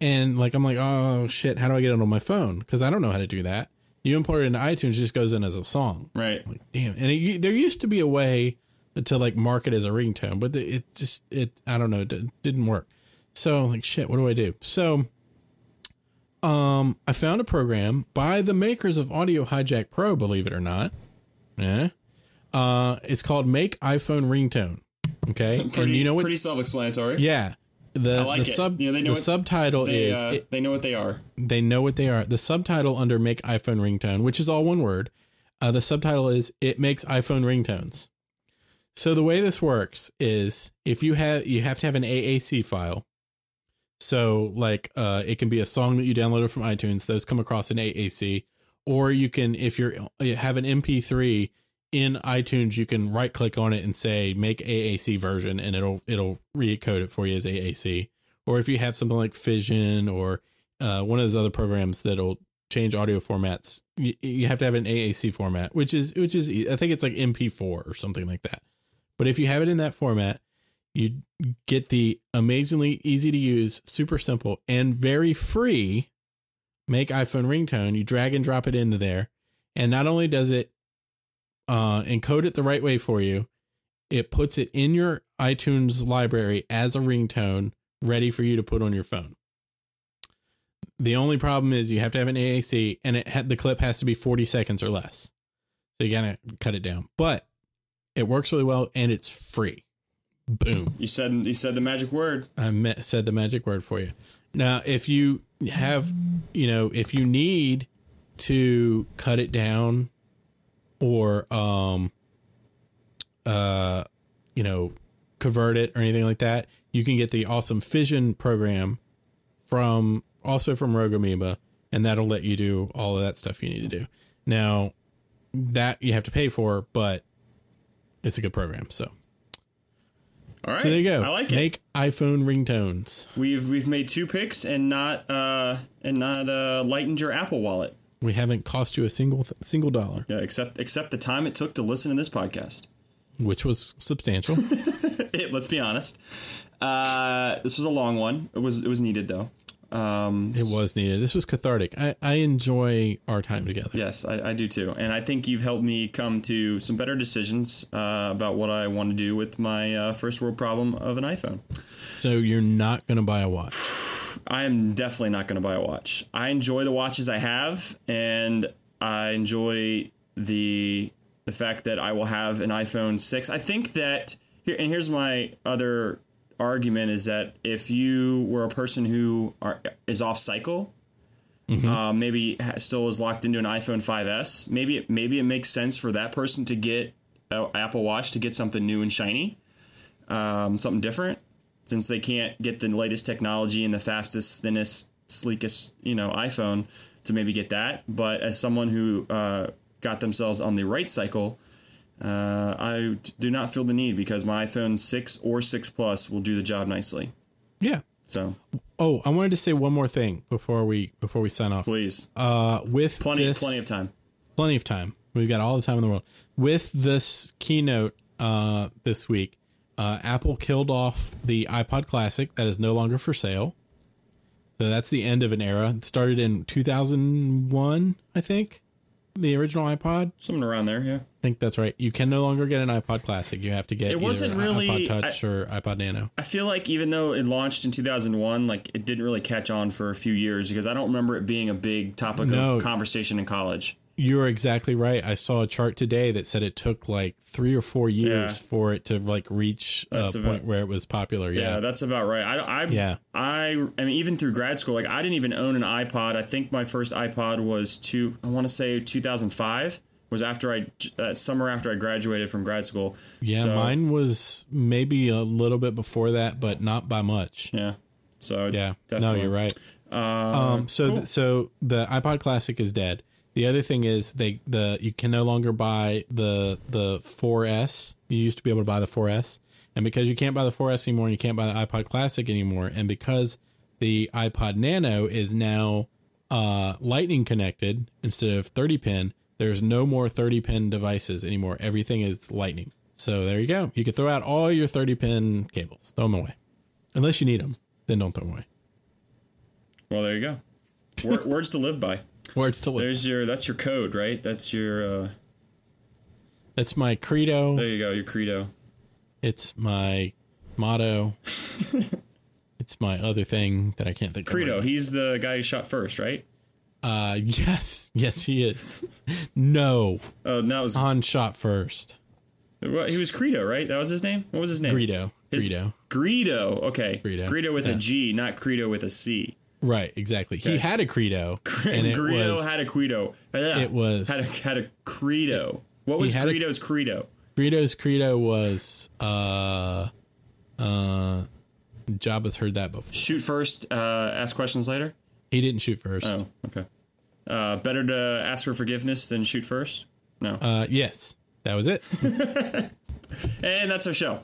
And like I'm like, oh shit, how do I get it on my phone? Because I don't know how to do that. You import it into iTunes, it just goes in as a song. Right. Like, damn. And it, there used to be a way to like mark it as a ringtone, but it just it I don't know, it di- didn't work. So like shit, what do I do? So um I found a program by the makers of Audio Hijack Pro, believe it or not. Yeah. Uh it's called Make iPhone Ringtone. Okay. [LAUGHS] Pretty, and you know what Pretty self-explanatory. yeah. The, like the it. sub they know the what- subtitle They, is uh, it- they know what they are. they know what they are. The subtitle under Make iPhone Ringtone, which is all one word, uh, the subtitle is It Makes iPhone Ringtones. So the way this works is if you have you have to have an AAC file. So like uh, it can be a song that you downloaded from iTunes. Those come across an AAC, or you can if you're you have an MP3 in iTunes, you can right click on it and say Make AAC version, and it'll it'll recode it for you as AAC. Or if you have something like Fission or uh, one of those other programs that'll change audio formats, you, you have to have an AAC format, which is which is I think it's like MP4 or something like that. But if you have it in that format, you get the amazingly easy to use, super simple, and very free make iPhone ringtone. You drag and drop it into there, and not only does it uh, encode it the right way for you, it puts it in your iTunes library as a ringtone, ready for you to put on your phone. The only problem is you have to have an AAC, and it had the clip has to be forty seconds or less. So you gotta cut it down, but it works really well, and it's free. Boom. You said you said the magic word. I met, said the magic word for you. Now, if you have, you know, if you need to cut it down or, um, uh, you know, convert it or anything like that, you can get the awesome Fission program from also from Rogue Amoeba, and that'll let you do all of that stuff you need to do. Now, that you have to pay for, but it's a good program. So, All right. so there you go. I like it. Make iPhone ringtones. We've we've made two picks and not uh and not uh lightened your Apple wallet. We haven't cost you a single th- single dollar, Yeah, except except the time it took to listen to this podcast. which was substantial. It, [LAUGHS] let's be honest. Uh, this was a long one. It was it was needed though. Um, it was needed. This was cathartic. I, I enjoy our time together. Yes, I, I do too, and I think you've helped me come to some better decisions uh, about what I want to do with my uh, first world problem of an iPhone. So you're not going to buy a watch. I am definitely not going to buy a watch. I enjoy the watches I have, and I enjoy the the fact that I will have an iPhone six. I think that here and here's my other argument is that if you were a person who are, is off cycle, uh, maybe still is locked into an iPhone 5s, maybe it, maybe it makes sense for that person to get an Apple Watch to get something new and shiny, um, something different since they can't get the latest technology and the fastest, thinnest, sleekest, you know, iPhone to maybe get that. But as someone who uh, got themselves on the right cycle, uh, I do not feel the need because my iPhone 6 or 6 Plus will do the job nicely. Yeah. So Oh, I wanted to say one more thing before we before we sign off. please, Uh, with plenty, this, plenty of time. plenty of time. We've got all the time in the world. With this keynote uh, this week, uh, Apple killed off the iPod Classic that is no longer for sale. So that's the end of an era. It started in 2001, I think. The original iPod. Something around there, yeah. I think that's right. You can no longer get an iPod Classic. You have to get It wasn't really- iPod Touch or iPod Nano. I feel like even though it launched in 2001, like it didn't really catch on for a few years because I don't remember it being a big topic No. of conversation in college. You're exactly right. I saw a chart today that said it took like three or four years Yeah. for it to like reach That's a about- point where it was popular. Yeah, Yeah. that's about right. I, I, Yeah. I, I mean, even through grad school, like I didn't even own an iPod. I think my first iPod was two. I want to say 2005 was after I uh, summer after I graduated from grad school. Yeah, So, mine was maybe a little bit before that, but not by much. Yeah. So Yeah, definitely. no, you're right. Uh, Um, so cool. th- so the iPod Classic is dead. The other thing is they the you can no longer buy the the 4S. You used to be able to buy the 4S, and because you can't buy the 4S anymore, and you can't buy the iPod Classic anymore, and because the iPod Nano is now uh, Lightning connected instead of 30 pin, there's no more 30 pin devices anymore. Everything is Lightning. So there you go. You can throw out all your 30 pin cables. Throw them away, unless you need them. Then don't throw them away. well, there you go. Wor- words to live by. Words to live. There's your. That's your code, right? That's your. Uh, That's my credo. there you go. Your credo. It's my motto. [LAUGHS] it's my other thing that I can't think Credo. of. He's the guy who shot first, right? Uh, yes, yes, he is. No, Oh, that was. Han shot first. He was Credo, right? That was his name. What was his name? Greedo, His- Greedo. Greedo. Okay. Greedo, with a yeah. G, not Credo with a C. Right, exactly. He had a credo, [LAUGHS] and it Greedo was had a Credo. it was- had a, had a credo. What was had a- credo? Greedo's credo was uh, uh, Jabba's heard that before. Shoot first, uh, ask questions later. He didn't shoot first. Oh, okay. Uh, better to ask for forgiveness than shoot first. No. Uh, yes, that was it. [LAUGHS] And that's our show.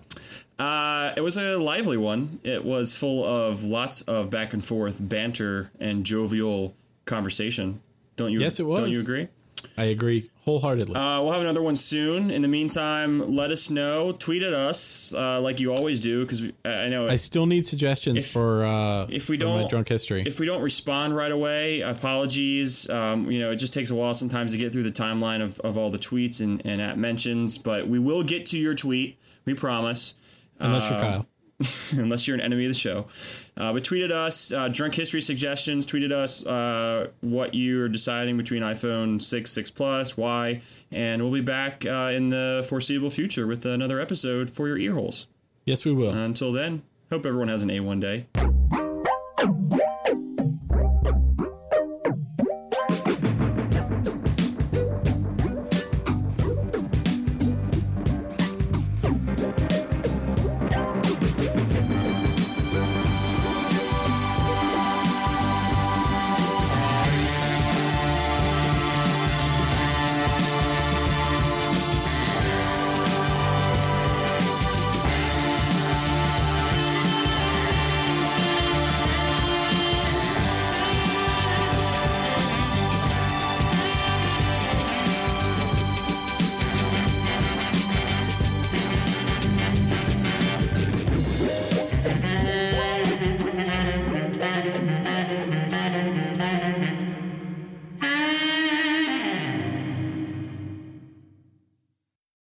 Uh, it was a lively one. It was full of lots of back and forth banter and jovial conversation. Don't you? Yes, it was. Don't you agree? I agree wholeheartedly. Uh, we'll have another one soon. In the meantime, let us know. Tweet at us uh, like you always do because I know I still need suggestions if- for uh, if we don't- drunk history. if we don't respond right away, apologies. Um, you know, it just takes a while sometimes to get through the timeline of, of all the tweets and, and at mentions, but we will get to your tweet. We promise. Unless you're Uh, Kyle. [LAUGHS] unless you're an enemy of the show. Uh, but tweeted us uh, drunk history suggestions. Tweeted us uh, what you're deciding between iPhone 6, 6 Plus, why, and we'll be back uh, in the foreseeable future with another episode for your ear holes. Yes, we will. Until then, hope everyone has an A1 day.